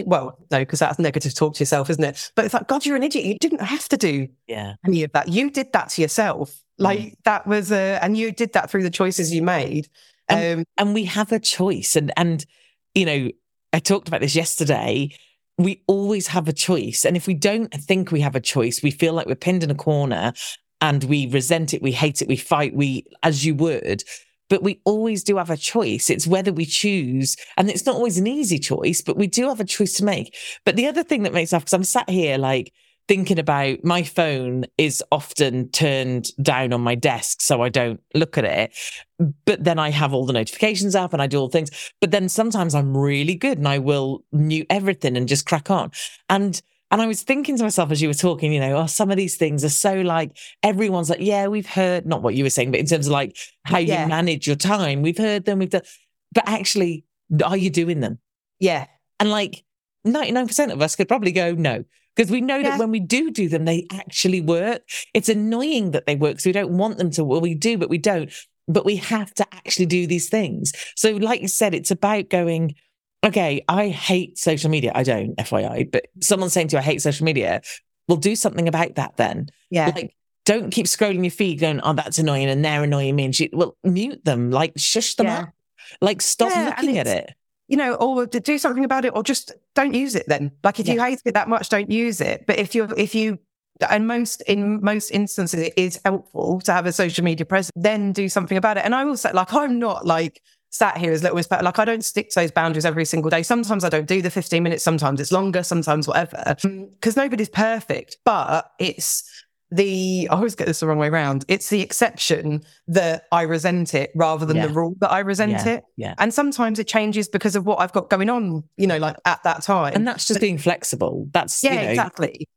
well, no, because that's negative talk to yourself, isn't it? But it's like, God, you're an idiot. You didn't have to do Yeah. any of that. You did that to yourself. Like that was a, and you did that through the choices you made. Um, and we have a choice and and you know i talked about this yesterday we always have a choice. And if we don't think we have a choice, we feel like we're pinned in a corner and we resent it, we hate it, we fight, we, as you would. But we always do have a choice. It's whether we choose, and it's not always an easy choice, but we do have a choice to make. But the other thing that makes me because I'm sat here like thinking about my phone is often turned down on my desk so I don't look at it. But then I have all the notifications up and I do all things. But then sometimes I'm really good and I will mute everything and just crack on. And and I was thinking to myself as you were talking, you know, oh, some of these things are so like everyone's like, yeah, we've heard not what you were saying, but in terms of like how yeah. you manage your time, we've heard them, we've done, but actually, are you doing them? Yeah. And like 99% of us could probably go, no, because we know yeah. that when we do do them, they actually work. It's annoying that they work. So we don't want them to. Well, we do, but we don't. But we have to actually do these things. So, like you said, it's about going, okay, I hate social media. I don't, FYI, but someone's saying to you, I hate social media. Well, do something about that then. Yeah. Like, don't keep scrolling your feed going, oh, that's annoying and they're annoying me. And she, well, mute them, like shush them yeah. up. Like, stop yeah, looking at it you know, or do something about it, or just don't use it. Then, like if yeah. you hate it that much, don't use it. But if you're, if you and most in most instances it is helpful to have a social media presence then do something about it and i will say like i'm not like sat here as little as like i don't stick to those boundaries every single day sometimes i don't do the 15 minutes sometimes it's longer sometimes whatever because nobody's perfect but it's the I always get this the wrong way around. It's the exception that I resent it rather than yeah. the rule that I resent yeah. it. Yeah. And sometimes it changes because of what I've got going on, you know, like at that time. And that's just but, being flexible. That's yeah, you know, exactly.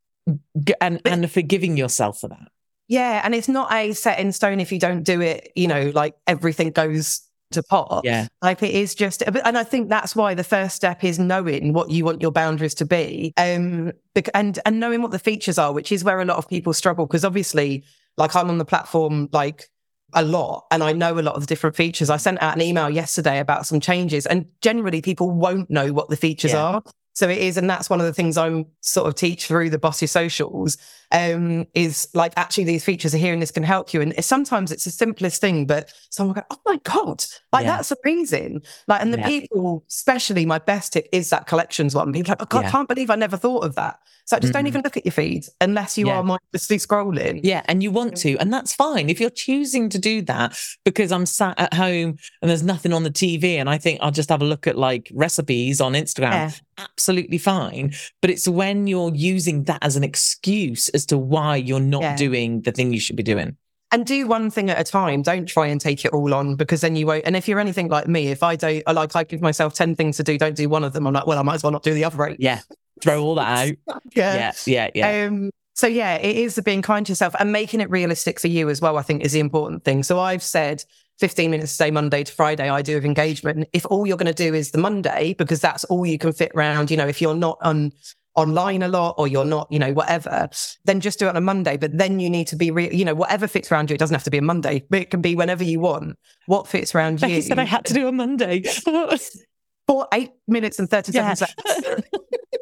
And but, and forgiving yourself for that. Yeah. And it's not a set in stone if you don't do it, you know, like everything goes to pot. Yeah. Like it is just, and I think that's why the first step is knowing what you want your boundaries to be. Um, and, and knowing what the features are, which is where a lot of people struggle. Cause obviously, like I'm on the platform, like a lot and I know a lot of the different features. I sent out an email yesterday about some changes and generally people won't know what the features yeah. are. So it is, and that's one of the things I'm sort of teach through the Boss Your Socials. Um, is like actually these features are here and this can help you. And sometimes it's the simplest thing, but someone go, "Oh my god, like yeah. that's amazing!" Like, and the yeah. people, especially my best tip is that collections one. People like, "I yeah. can't believe I never thought of that." So just mm-hmm. don't even look at your feed unless you are mindlessly scrolling. Yeah, and you want to, and that's fine if you're choosing to do that because I'm sat at home and there's nothing on the TV, and I think I'll just have a look at like recipes on Instagram. Absolutely fine, but it's when you're using that as an excuse as to why you're not yeah. doing the thing you should be doing. And do one thing at a time. Don't try and take it all on because then you won't. And if you're anything like me, if I don't, like, I give myself 10 things to do, don't do one of them. I'm like, well, I might as well not do the other eight. Yeah. Throw all that out. yeah. Yeah. Yeah. yeah. Um, so yeah, it is being kind to yourself and making it realistic for you as well, I think is the important thing. So I've said 15 minutes a day, Monday to Friday, I do of engagement. If all you're going to do is the Monday, because that's all you can fit around, you know, if you're not on online a lot or you're not, you know, whatever, then just do it on a Monday. But then you need to be, re- you know, whatever fits around you. It doesn't have to be a Monday, but it can be whenever you want. What fits around Becci you? said I had to do a Monday. For eight minutes and 30 yeah. seconds.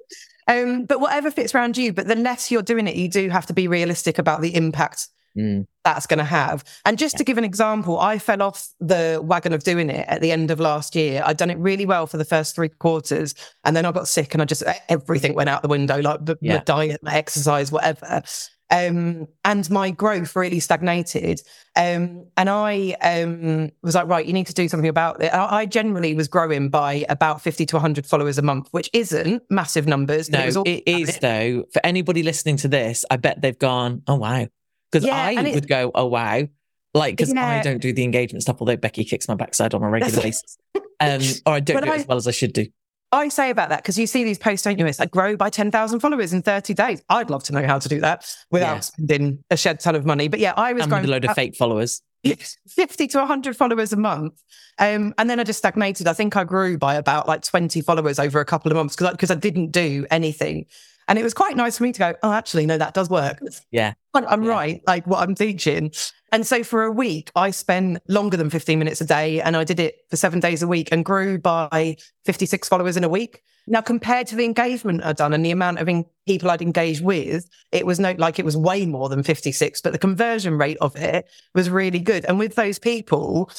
um, but whatever fits around you. But the less you're doing it, you do have to be realistic about the impact mm. that's going to have. And just yeah. to give an example, I fell off the wagon of doing it at the end of last year. I'd done it really well for the first three quarters. And then I got sick and I just, everything went out the window, like yeah. my diet, my exercise, whatever. Um, and my growth really stagnated. Um, and I um, was like, right, you need to do something about it. I, I, generally was growing by about 50 to 100 followers a month, which isn't massive numbers. No, it, it is, though. For anybody listening to this, I bet they've gone, oh, wow, because yeah, I would go, oh wow, like because yeah. I don't do the engagement stuff, although Becci kicks my backside on a regular basis, um, or I don't do it as well as I should do. I say about that because you see these posts, don't you? It's like grow by 10,000 followers in 30 days. I'd love to know how to do that without yeah. spending a shed ton of money. But yeah, I was and growing a load of fake followers. 50 to 100 followers a month. Um, and then I just stagnated. I think I grew by about like 20 followers over a couple of months because I, I didn't do anything. And it was quite nice for me to go, oh, actually, no, that does work. Yeah. I'm yeah. right, like what I'm teaching. And so for a week, I spent longer than 15 minutes a day and I did it for seven days a week and grew by 56 followers in a week. Now, compared to the engagement I'd done and the amount of in- people I'd engaged with, it was no, like it was way more than 56, but the conversion rate of it was really good. And with those people,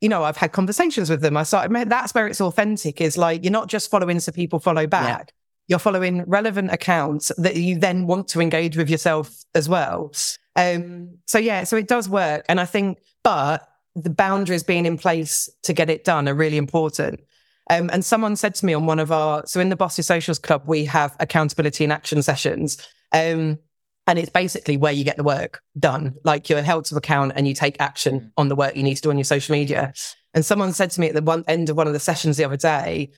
you know, I've had conversations with them. I started, that's where it's authentic is like, you're not just following so people follow back. You're following relevant accounts that you then want to engage with yourself as well. Um, so yeah, so it does work. And I think, but the boundaries being in place to get it done are really important. Um, and someone said to me on one of our, so in the Boss Your Socials Club, we have accountability and action sessions. Um, and it's basically where you get the work done. Like you're held to account and you take action mm. on the work you need to do on your social media. And someone said to me at the one end of one of the sessions the other day,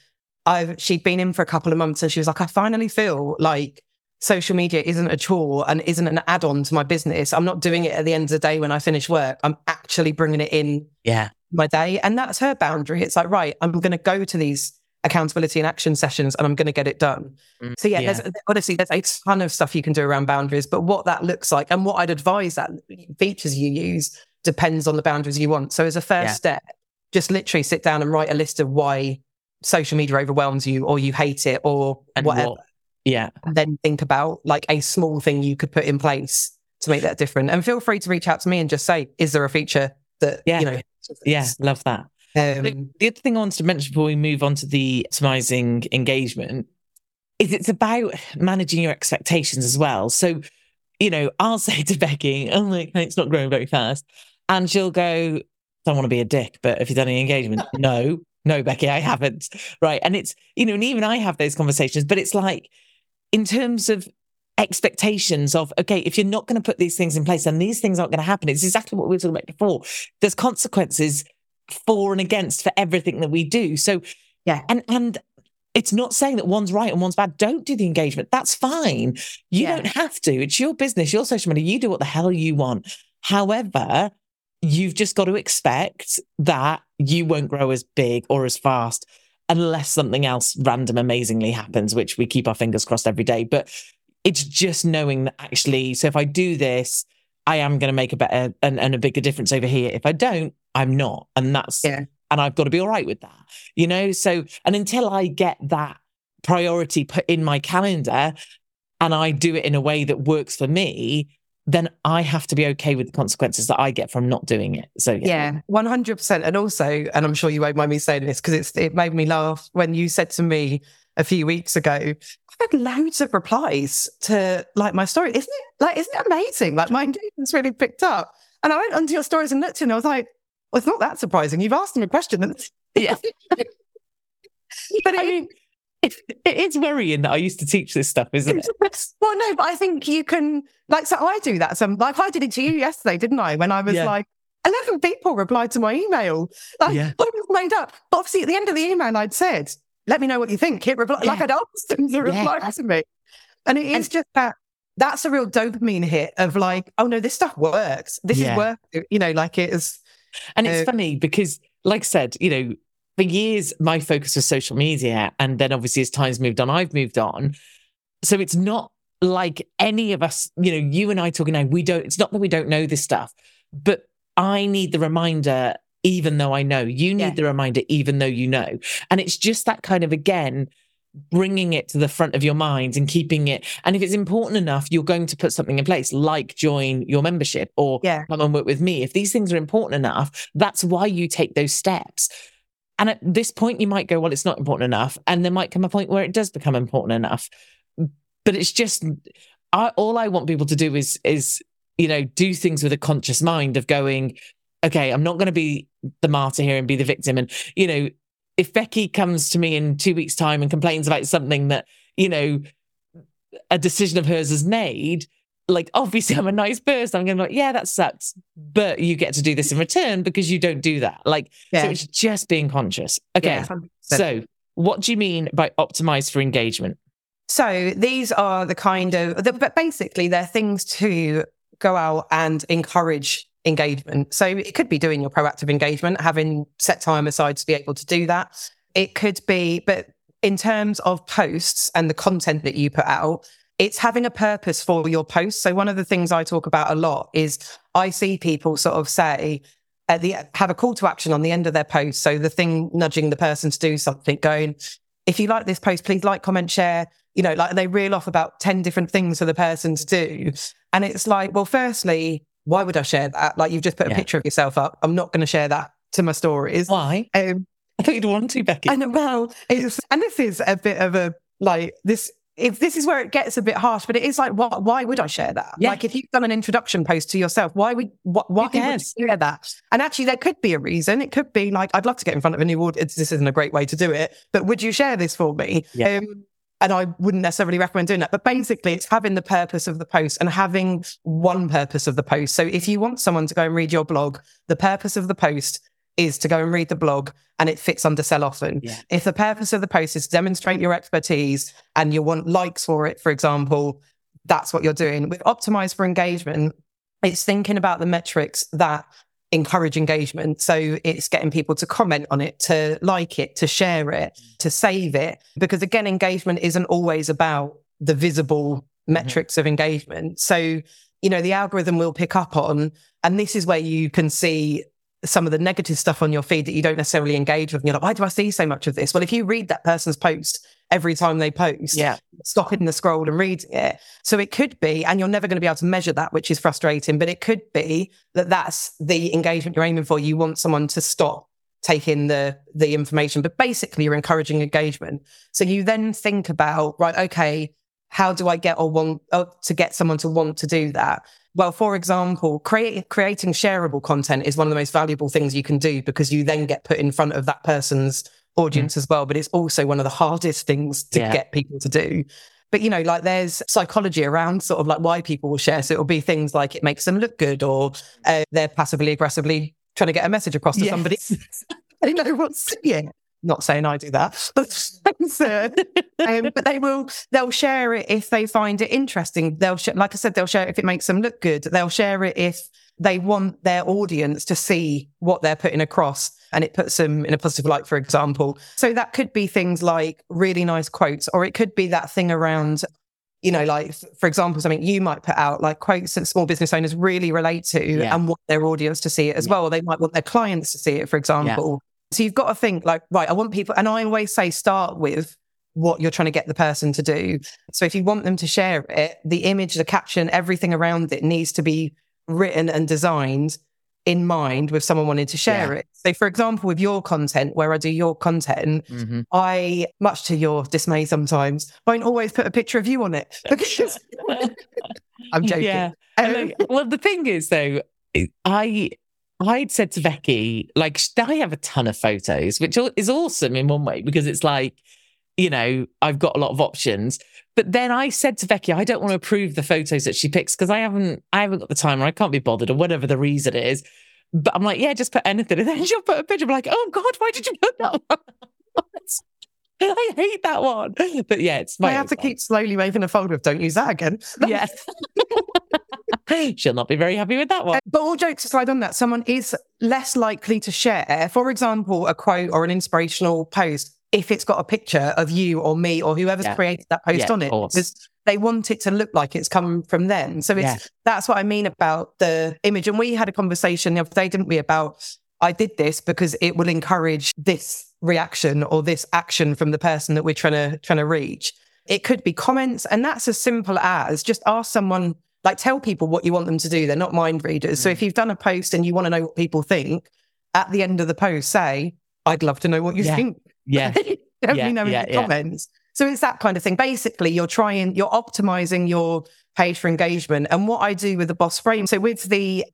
I've she'd been in for a couple of months and she was like, I finally feel like social media isn't a chore and isn't an add-on to my business. I'm not doing it at the end of the day when I finish work. I'm actually bringing it in yeah. my day. And that's her boundary. It's like, right, I'm going to go to these accountability and action sessions and I'm going to get it done. Mm, so yeah, yeah. There's, honestly, there's a ton of stuff you can do around boundaries, but what that looks like and what I'd advise that features you use depends on the boundaries you want. So as a first yeah. step, just literally sit down and write a list of why social media overwhelms you or you hate it or and whatever. What, yeah. And then think about like a small thing you could put in place to make that different. And feel free to reach out to me and just say, is there a feature that, yeah. you know, yeah, love that. Um, the other thing I wanted to mention before we move on to the optimizing engagement is it's about managing your expectations as well. So, you know, I'll say to Becci, oh my, it's not growing very fast. And she'll go, "I don't want to be a dick, but if you've done any engagement, no, no, Becci, I haven't. Right. And it's, you know, and even I have those conversations, but it's like, in terms of expectations of okay if you're not going to put these things in place and these things aren't going to happen. It's exactly what we were talking about before. There's consequences for and against for everything that we do. So yeah. and and it's not saying that one's right and one's bad. Don't do the engagement. That's fine. You yeah. don't have to. It's your business your social media. You do what the hell you want. However you've just got to expect that you won't grow as big or as fast unless something else random amazingly happens, which we keep our fingers crossed every day. But it's just knowing that actually, so if I do this, I am going to make a better and, and, a bigger difference over here. If I don't, I'm not. And that's, yeah. and I've got to be all right with that, you know? So, and until I get that priority put in my calendar and I do it in a way that works for me, then I have to be okay with the consequences that I get from not doing it. So yeah, one hundred percent. And also, and I'm sure you won't mind me saying this because it's it made me laugh when you said to me a few weeks ago, I've had loads of replies to like my story. Isn't it like isn't it amazing? Like my engagement's really picked up. And I went onto your stories and looked and I was like, well, it's not that surprising. You've asked them a question. Yeah. but I mean, it, it is worrying that I used to teach this stuff, isn't it? well, no, but I think you can, like, so I do that. Some, like, I did it to you yesterday, didn't I? When I was yeah. like, 11 people replied to my email. Like, yeah. I was made up. But obviously, at the end of the email, I'd said, let me know what you think. Hit reply. Yeah. Like, I'd asked them to reply yeah. to me. And it is and, just that that's a real dopamine hit of like, oh no, this stuff works. This is work, you know, like it is. And it's uh, funny because, like I said, you know, for years, my focus was social media. And then obviously, as time's moved on, I've moved on. So it's not like any of us, you know, you and I talking now, we don't, it's not that we don't know this stuff, but I need the reminder, even though I know. You need yeah. the reminder, even though you know. And it's just that kind of, again, bringing it to the front of your mind and keeping it. And if it's important enough, you're going to put something in place, like join your membership or yeah. come and work with me. If these things are important enough, that's why you take those steps. And at this point, you might go, well, it's not important enough. And there might come a point where it does become important enough. But it's just, I, all I want people to do is, is, you know, do things with a conscious mind of going, okay, I'm not going to be the martyr here and be the victim. And, you know, if Becci comes to me in two weeks' time and complains about something that, you know, a decision of hers has made, like obviously I'm a nice person. I'm going to be like, yeah, that sucks, but you get to do this in return because you don't do that. Like, yeah. so it's just being conscious. Okay, yeah, so what do you mean by optimize for engagement? So these are the kind of, but basically they're things to go out and encourage engagement. So it could be doing your proactive engagement, having set time aside to be able to do that. It could be, but in terms of posts and the content that you put out, it's having a purpose for your post. So one of the things I talk about a lot is I see people sort of say at the have a call to action on the end of their post. So the thing nudging the person to do something, going, if you like this post, please like, comment, share. You know, like they reel off about 10 different things for the person to do. And it's like, well, firstly, why would I share that? Like you've just put a yeah. picture of yourself up. I'm not going to share that to my stories. Why? Um, I thought you'd want to, Becci. And well, it's, and this is a bit of a like this if this is where it gets a bit harsh, but it is like, why, why would I share that? Yeah. Like, if you've done an introduction post to yourself, why would wh- why would you share that? And actually, there could be a reason. It could be like, I'd love to get in front of a new audience. This isn't a great way to do it, but would you share this for me? Yeah. Um, and I wouldn't necessarily recommend doing that. But basically, it's having the purpose of the post and having one purpose of the post. So if you want someone to go and read your blog, the purpose of the post is to go and read the blog and it fits under sell often. Yeah. If the purpose of the post is to demonstrate your expertise and you want likes for it, for example, that's what you're doing. With Optimize for Engagement, it's thinking about the metrics that encourage engagement. So it's getting people to comment on it, to like it, to share it, mm. to save it. Because again, engagement isn't always about the visible mm-hmm. metrics of engagement. So, you know, the algorithm will pick up on, and this is where you can see some of the negative stuff on your feed that you don't necessarily engage with. And you're like, why do I see so much of this? Well, if you read that person's post every time they post, Yeah. stopping the scroll and reading it. So it could be, and you're never going to be able to measure that, which is frustrating, but it could be that that's the engagement you're aiming for. You want someone to stop taking the the information, but basically you're encouraging engagement. So you then think about, right, okay, how do I get or want uh, to get someone to want to do that? Well, for example, create, creating shareable content is one of the most valuable things you can do because you then get put in front of that person's audience as well. But it's also one of the hardest things to Yeah. get people to do. But you know, like there's psychology around sort of like why people will share. So it'll be things like it makes them look good, or uh, they're passively aggressively trying to get a message across to somebody. They know what's yeah. Not saying I do that, but um, but they will. They'll share it if they find it interesting. They'll, sh- like I said, they'll share it if it makes them look good. They'll share it if they want their audience to see what they're putting across and it puts them in a positive light, for example. So that could be things like really nice quotes, or it could be that thing around, you know, like for example, something you might put out like quotes that small business owners really relate to Yeah. and want their audience to see it as Yeah. well. They might want their clients to see it, for example. So you've got to think like, right, I want people, and I always say start with what you're trying to get the person to do. So if you want them to share it, the image, the caption, everything around it needs to be written and designed in mind with someone wanting to share Yeah. it. So for example, with your content, where I do your content, Mhm. I, much to your dismay sometimes, won't always put a picture of you on it. Because I'm joking. Yeah. Um, like, well, the thing is, though, I I'd said to Becci, like, I have a ton of photos, which is awesome in one way because it's like, you know, I've got a lot of options. But then I said to Becci, I don't want to approve the photos that she picks because I haven't, I haven't got the time or I can't be bothered or whatever the reason is. But I'm like, yeah, just put anything, and then she'll put a picture. I'm like, oh God, why did you put that one? I hate that one. But yeah, it's my I have to keep slowly waving a folder of don't use that again. Yes. She'll not be very happy with that one. Uh, But all jokes aside on that, someone is less likely to share, for example, a quote or an inspirational post if it's got a picture of you or me or whoever's Yeah. created that post Yeah, on it. Because they want it to look like it's come from them. So it's Yeah. that's what I mean about the image. And we had a conversation the other day, didn't we, about I did this because it will encourage this reaction or this action from the person that we're trying to trying to reach. It could be comments, and that's as simple as just ask someone, like tell people what you want them to do. They're not mind readers. So Mm. if you've done a post and you want to know what people think, at the end of the post, say, I'd love to know what you Yeah. think. Yeah. Let Yeah, me know in yeah, the comments. So it's that kind of thing. Basically, you're trying, you're optimizing your page for engagement. And what I do with the boss frame, so with the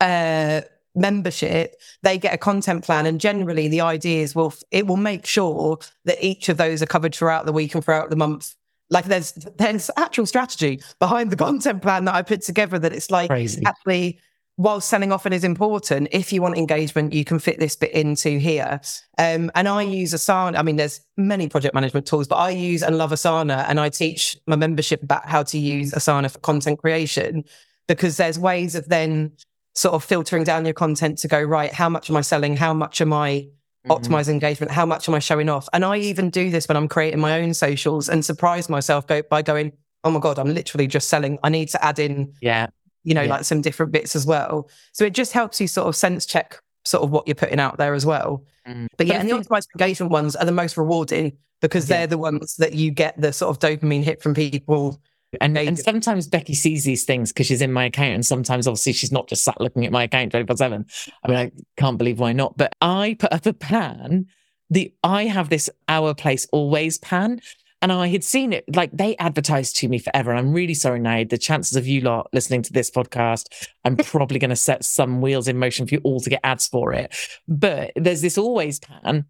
uh membership, they get a content plan. And generally the idea is will it will make sure that each of those are covered throughout the week and throughout the month. Like there's there's actual strategy behind the content plan that I put together that it's like Crazy. actually while selling often is important, if you want engagement, you can fit this bit into here. Um, and I use Asana. I mean, there's many project management tools, but I use and love Asana and I teach my membership about how to use Asana for content creation because there's ways of then sort of filtering down your content to go, right, how much am I selling? How much am I Mhm. optimizing engagement? How much am I showing off? And I even do this when I'm creating my own socials and surprise myself go, by going, oh my God, I'm literally just selling. I need to add in Yeah. you know, Yeah. like some different bits as well. So it just helps you sort of sense check sort of what you're putting out there as well. Mm. But yeah, I and the optimized engagement ones are the most rewarding because Yeah. they're the ones that you get the sort of dopamine hit from people. And, and sometimes Becci sees these things because she's in my account, and sometimes obviously she's not just sat looking at my account 24 7. I mean, I can't believe why not. But I put up a plan. The I have this our place always pan. And I had seen it, like they advertised to me forever. And I'm really sorry now. The chances of you lot listening to this podcast, I'm probably going to set some wheels in motion for you all to get ads for it. But there's this always pan.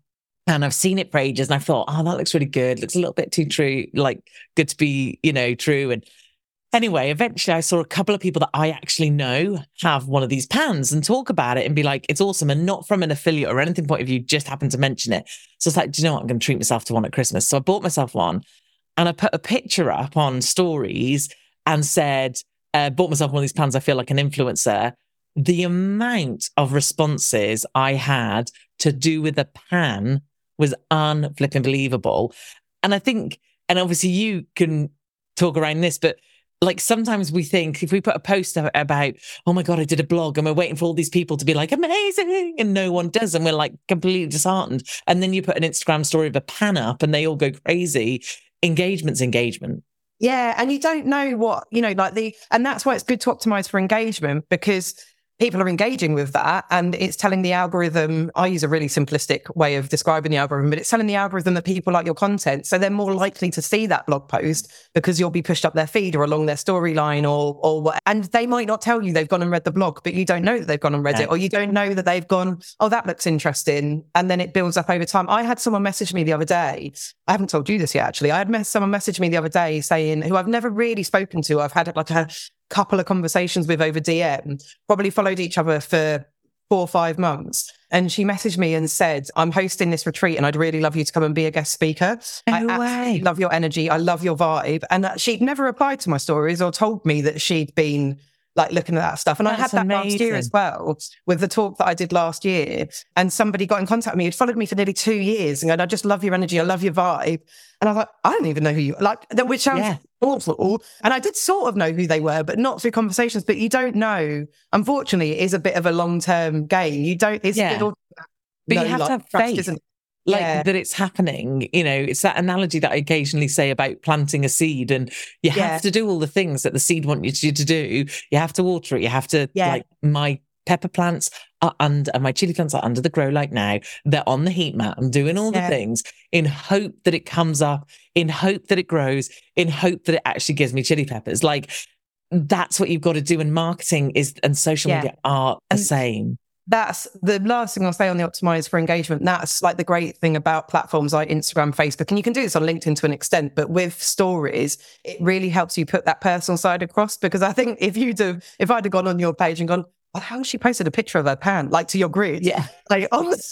And I've seen it for ages and I thought, oh, that looks really good. Looks a little bit too true, like good to be, you know, true. And Anyway, eventually I saw a couple of people that I actually know have one of these pans and talk about it and be like, it's awesome. And not from an affiliate or anything point of view, just happen to mention it. So it's like, do you know what? I'm going to treat myself to one at Christmas. So I bought myself one and I put a picture up on stories and said, uh, bought myself one of these pans. I feel like an influencer. The amount of responses I had to do with a pan was unflipping believable. And I think, and obviously you can talk around this, but like sometimes we think if we put a post about, oh my God, I did a blog and we're waiting for all these people to be like, amazing. And no one does. And we're like completely disheartened. And then you put an Instagram story of a pan up and they all go crazy. Engagement's engagement. Yeah. And you don't know what, you know, like the, and that's why it's good to optimize for engagement because people are engaging with that and it's telling the algorithm i use a really simplistic way of describing the algorithm but it's telling the algorithm that people like your content so they're more likely to see that blog post because you'll be pushed up their feed or along their storyline or or what and they might not tell you they've gone and read the blog but you don't know that they've gone and read it or you don't know that they've gone oh that looks interesting and then it builds up over time. I had someone message me the other day i haven't told you this yet actually i had someone message me the other day saying who i've never really spoken to i've had like a couple of conversations with over DM, probably followed each other for four or five months. And she messaged me and said, I'm hosting this retreat and I'd really love you to come and be a guest speaker. No I way. love your energy. I love your vibe. And she'd never replied to my stories or told me that she'd been like looking at that stuff. And That's I had that amazing. last year as well with the talk that I did last year. And somebody got in contact with me, had followed me for nearly two years and going, I just love your energy. I love your vibe. And I was like, I don't even know who you are. like, that which sounds Yeah. Awful. And I did sort of know who they were, but not through conversations. But you don't know. Unfortunately, it is a bit of a long term game. You don't, it's Yeah. But you no, have to like, have trust faith. isn't like Yeah. that it's happening. You know, it's that analogy that I occasionally say about planting a seed and you have to do all the things that the seed wants you to do. You have to water it. You have to Yeah. like my pepper plants are under and my chili plants are under the grow light now. They're on the heat mat. I'm doing all Yeah. the things in hope that it comes up, in hope that it grows, in hope that it actually gives me chili peppers. Like that's what you've got to do. And marketing is and social Yeah. media are the same. that's the last thing I'll say on the optimize for engagement. That's like the great thing about platforms like Instagram, Facebook, and you can do this on LinkedIn to an extent, but with stories, it really helps you put that personal side across. Because I think if you'd have, if I'd have gone on your page and gone, well, how has she posted a picture of her pan, like to your grid? Yeah. Like on the,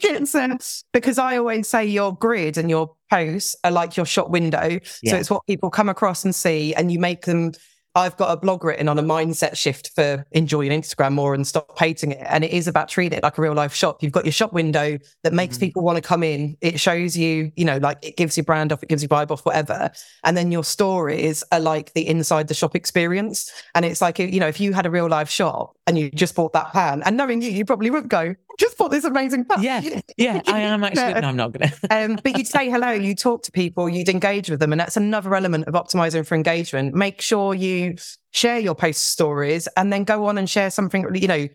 It's, uh, because I always say your grid and your posts are like your shop window. Yeah. So it's what people come across and see, and you make them. I've got a blog written on a mindset shift for enjoying Instagram more and stop hating it. And it is about treating it like a real life shop. You've got your shop window that makes Mhm. people want to come in. It shows you, you know, like it gives you brand off, it gives you vibe off, whatever. And then your stories are like the inside the shop experience. And it's like, you know, if you had a real life shop and you just bought that pan, and knowing you, you probably would go, just bought this amazing pan. Yeah. Yeah, I am actually. No, I'm not going to. Um, but you'd say hello, you talk to people, you'd engage with them. And that's another element of optimizing for engagement. Make sure you share your post stories and then go on and share something, you know.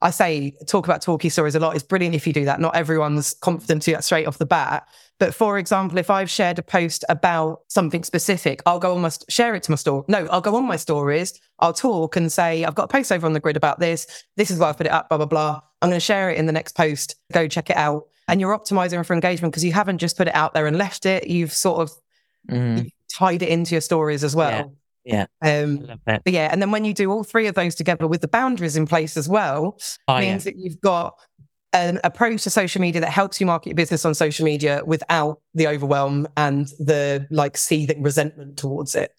I say talk about talkie stories a lot. It's brilliant if you do that. Not everyone's confident to do that straight off the bat. But for example, if I've shared a post about something specific, I'll go on my share it to my store. No, I'll go on my stories. I'll talk and say, I've got a post over on the grid about this. This is why I've put it up, blah, blah, blah. I'm going to share it in the next post. Go check it out. And you're optimizing for engagement because you haven't just put it out there and left it. You've sort of Mm, tied it into your stories as well. yeah. I Um, love it. but yeah, and then when you do all three of those together with the boundaries in place as well, Oh, yeah. means that you've got an approach to social media that helps you market your business on social media without the overwhelm and the like seething resentment towards it.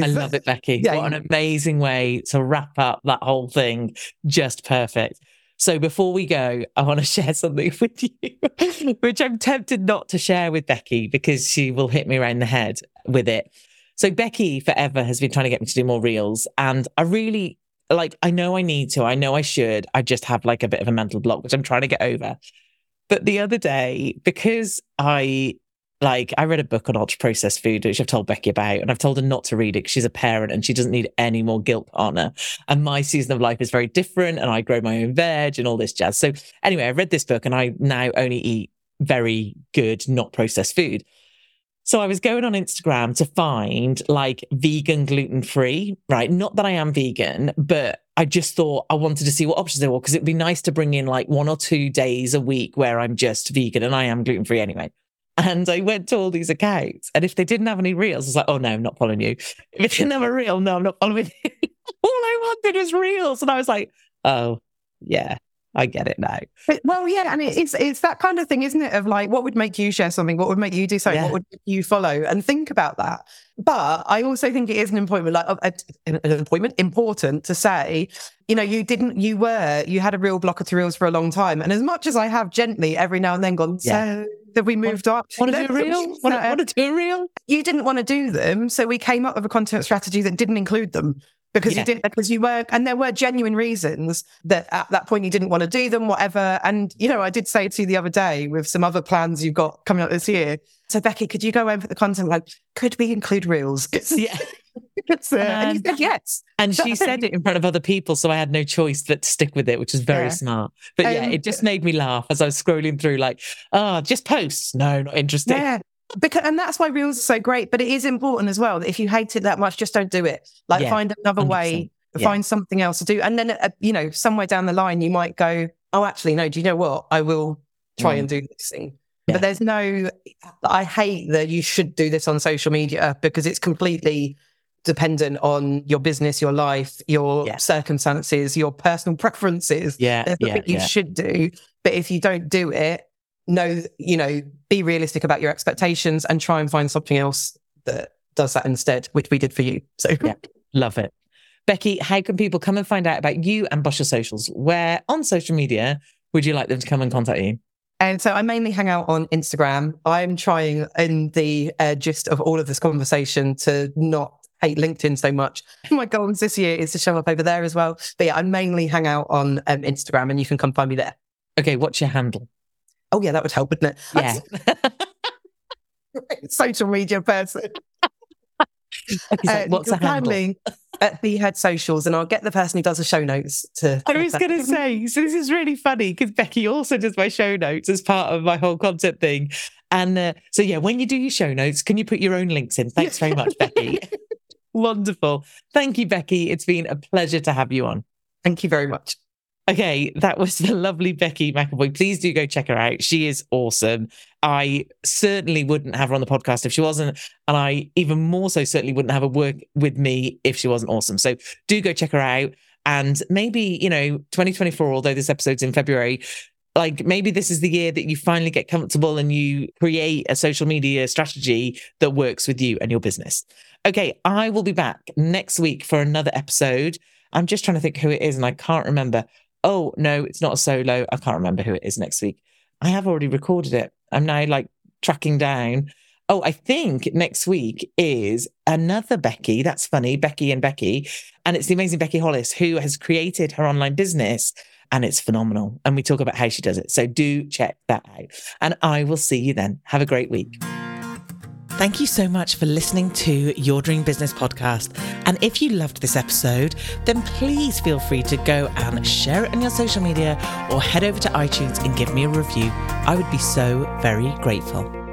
I Is- love it, Becci. Yeah, what an amazing way to wrap up that whole thing. Just perfect. So before we go, I want to share something with you, which I'm tempted not to share with Becci because she will hit me around the head with it. So Becci forever has been trying to get me to do more reels. And I really like, I know I need to, I know I should. I just have like a bit of a mental block, which I'm trying to get over. But the other day, because I like I read a book on ultra processed food, which I've told Becci about, and I've told her not to read it because she's a parent and she doesn't need any more guilt on her. And my season of life is very different, and I grow my own veg and all this jazz. So anyway, I read this book and I now only eat very good, not processed food. So I was going on Instagram to find like vegan gluten free, right? Not that I am vegan, but I just thought I wanted to see what options there were because it'd be nice to bring in like one or two days a week where I'm just vegan and I am gluten free anyway. And I went to all these accounts. And if they didn't have any reels, I was like, oh no, I'm not following you. If it didn't have a reel, no, I'm not following you. all I wanted was reels. And I was like, oh, yeah, I get it now. But, well, yeah, and it's it's that kind of thing, isn't it? Of like, what would make you share something? What would make you do something? Yeah. What would you follow? And think about that. But I also think it is an appointment, like uh, an appointment, important to say. You know, you didn't, you were, you had a real block of reels for a long time. And as much as I have gently every now and then gone, Yeah. so have we moved up? Want to do a reel? Want to, want to do a reel? you didn't want to do them, so we came up with a content strategy that didn't include them because Yeah. you didn't because you were and there were genuine reasons that at that point you didn't want to do them, whatever. And you know, I did say to you the other day with some other plans you've got coming up this year. So Becci, could you go over the content? Like, could we include reels? Yeah. It's, uh, and you said yes. And she said it in front of other people, so I had no choice but to stick with it, which is very Yeah. smart. But yeah, Um, it just made me laugh as I was scrolling through, like, oh, just posts. No, not interesting. Yeah. Because, and that's why reels are so great. But it is important as well that if you hate it that much, just don't do it. Like Yeah, find another 100%. way, Yeah. find something else to do. And then, uh, you know, somewhere down the line, you might go, oh, actually, no, do you know what? I will try Mm. and do this thing. Yeah. But there's no, I hate that you should do this on social media because it's completely dependent on your business, your life, your circumstances, your personal preferences. Yeah, There's yeah, you should do. But if you don't do it, know, you know, be realistic about your expectations and try and find something else that does that instead, which we did for you. So Yeah. Love it. Becci, how can people come and find out about you and Boss Your Socials? Where on social media would you like them to come and contact you? And so I mainly hang out on Instagram. I'm trying in the uh, gist of all of this conversation to not hate LinkedIn so much. My goals this year is to show up over there as well. But yeah, I mainly hang out on um, Instagram and you can come find me there. Okay, what's your handle? Oh yeah, that would help, wouldn't it? Yeah. Social media person. Like, Uh, what's the handle? at the head socials, and I'll get the person who does the show notes to. I was going to say, so this is really funny because Becci also does my show notes as part of my whole content thing. And uh, so, yeah, when you do your show notes, can you put your own links in? Thanks very much, Becci. Wonderful. Thank you, Becci. It's been a pleasure to have you on. Thank you very much. Okay, that was the lovely Becci McEvoy. Please do go check her out. She is awesome. I certainly wouldn't have her on the podcast if she wasn't. And I even more so certainly wouldn't have her work with me if she wasn't awesome. So do go check her out. And maybe, you know, 2024, although this episode's in February, like maybe this is the year that you finally get comfortable and you create a social media strategy that works with you and your business. Okay, I will be back next week for another episode. I'm just trying to think who it is and I can't remember. Oh, no, it's not a solo. I can't remember who it is next week. I have already recorded it. I'm now like tracking down. Oh, I think next week is another Becky. That's funny, Becky and Becky. And it's the amazing Becky Hollis who has created her online business and it's phenomenal. And we talk about how she does it. So do check that out. And I will see you then. Have a great week. Thank you so much for listening to Your Dream Business podcast. And if you loved this episode, then please feel free to go and share it on your social media or head over to iTunes and give me a review. I would be so very grateful.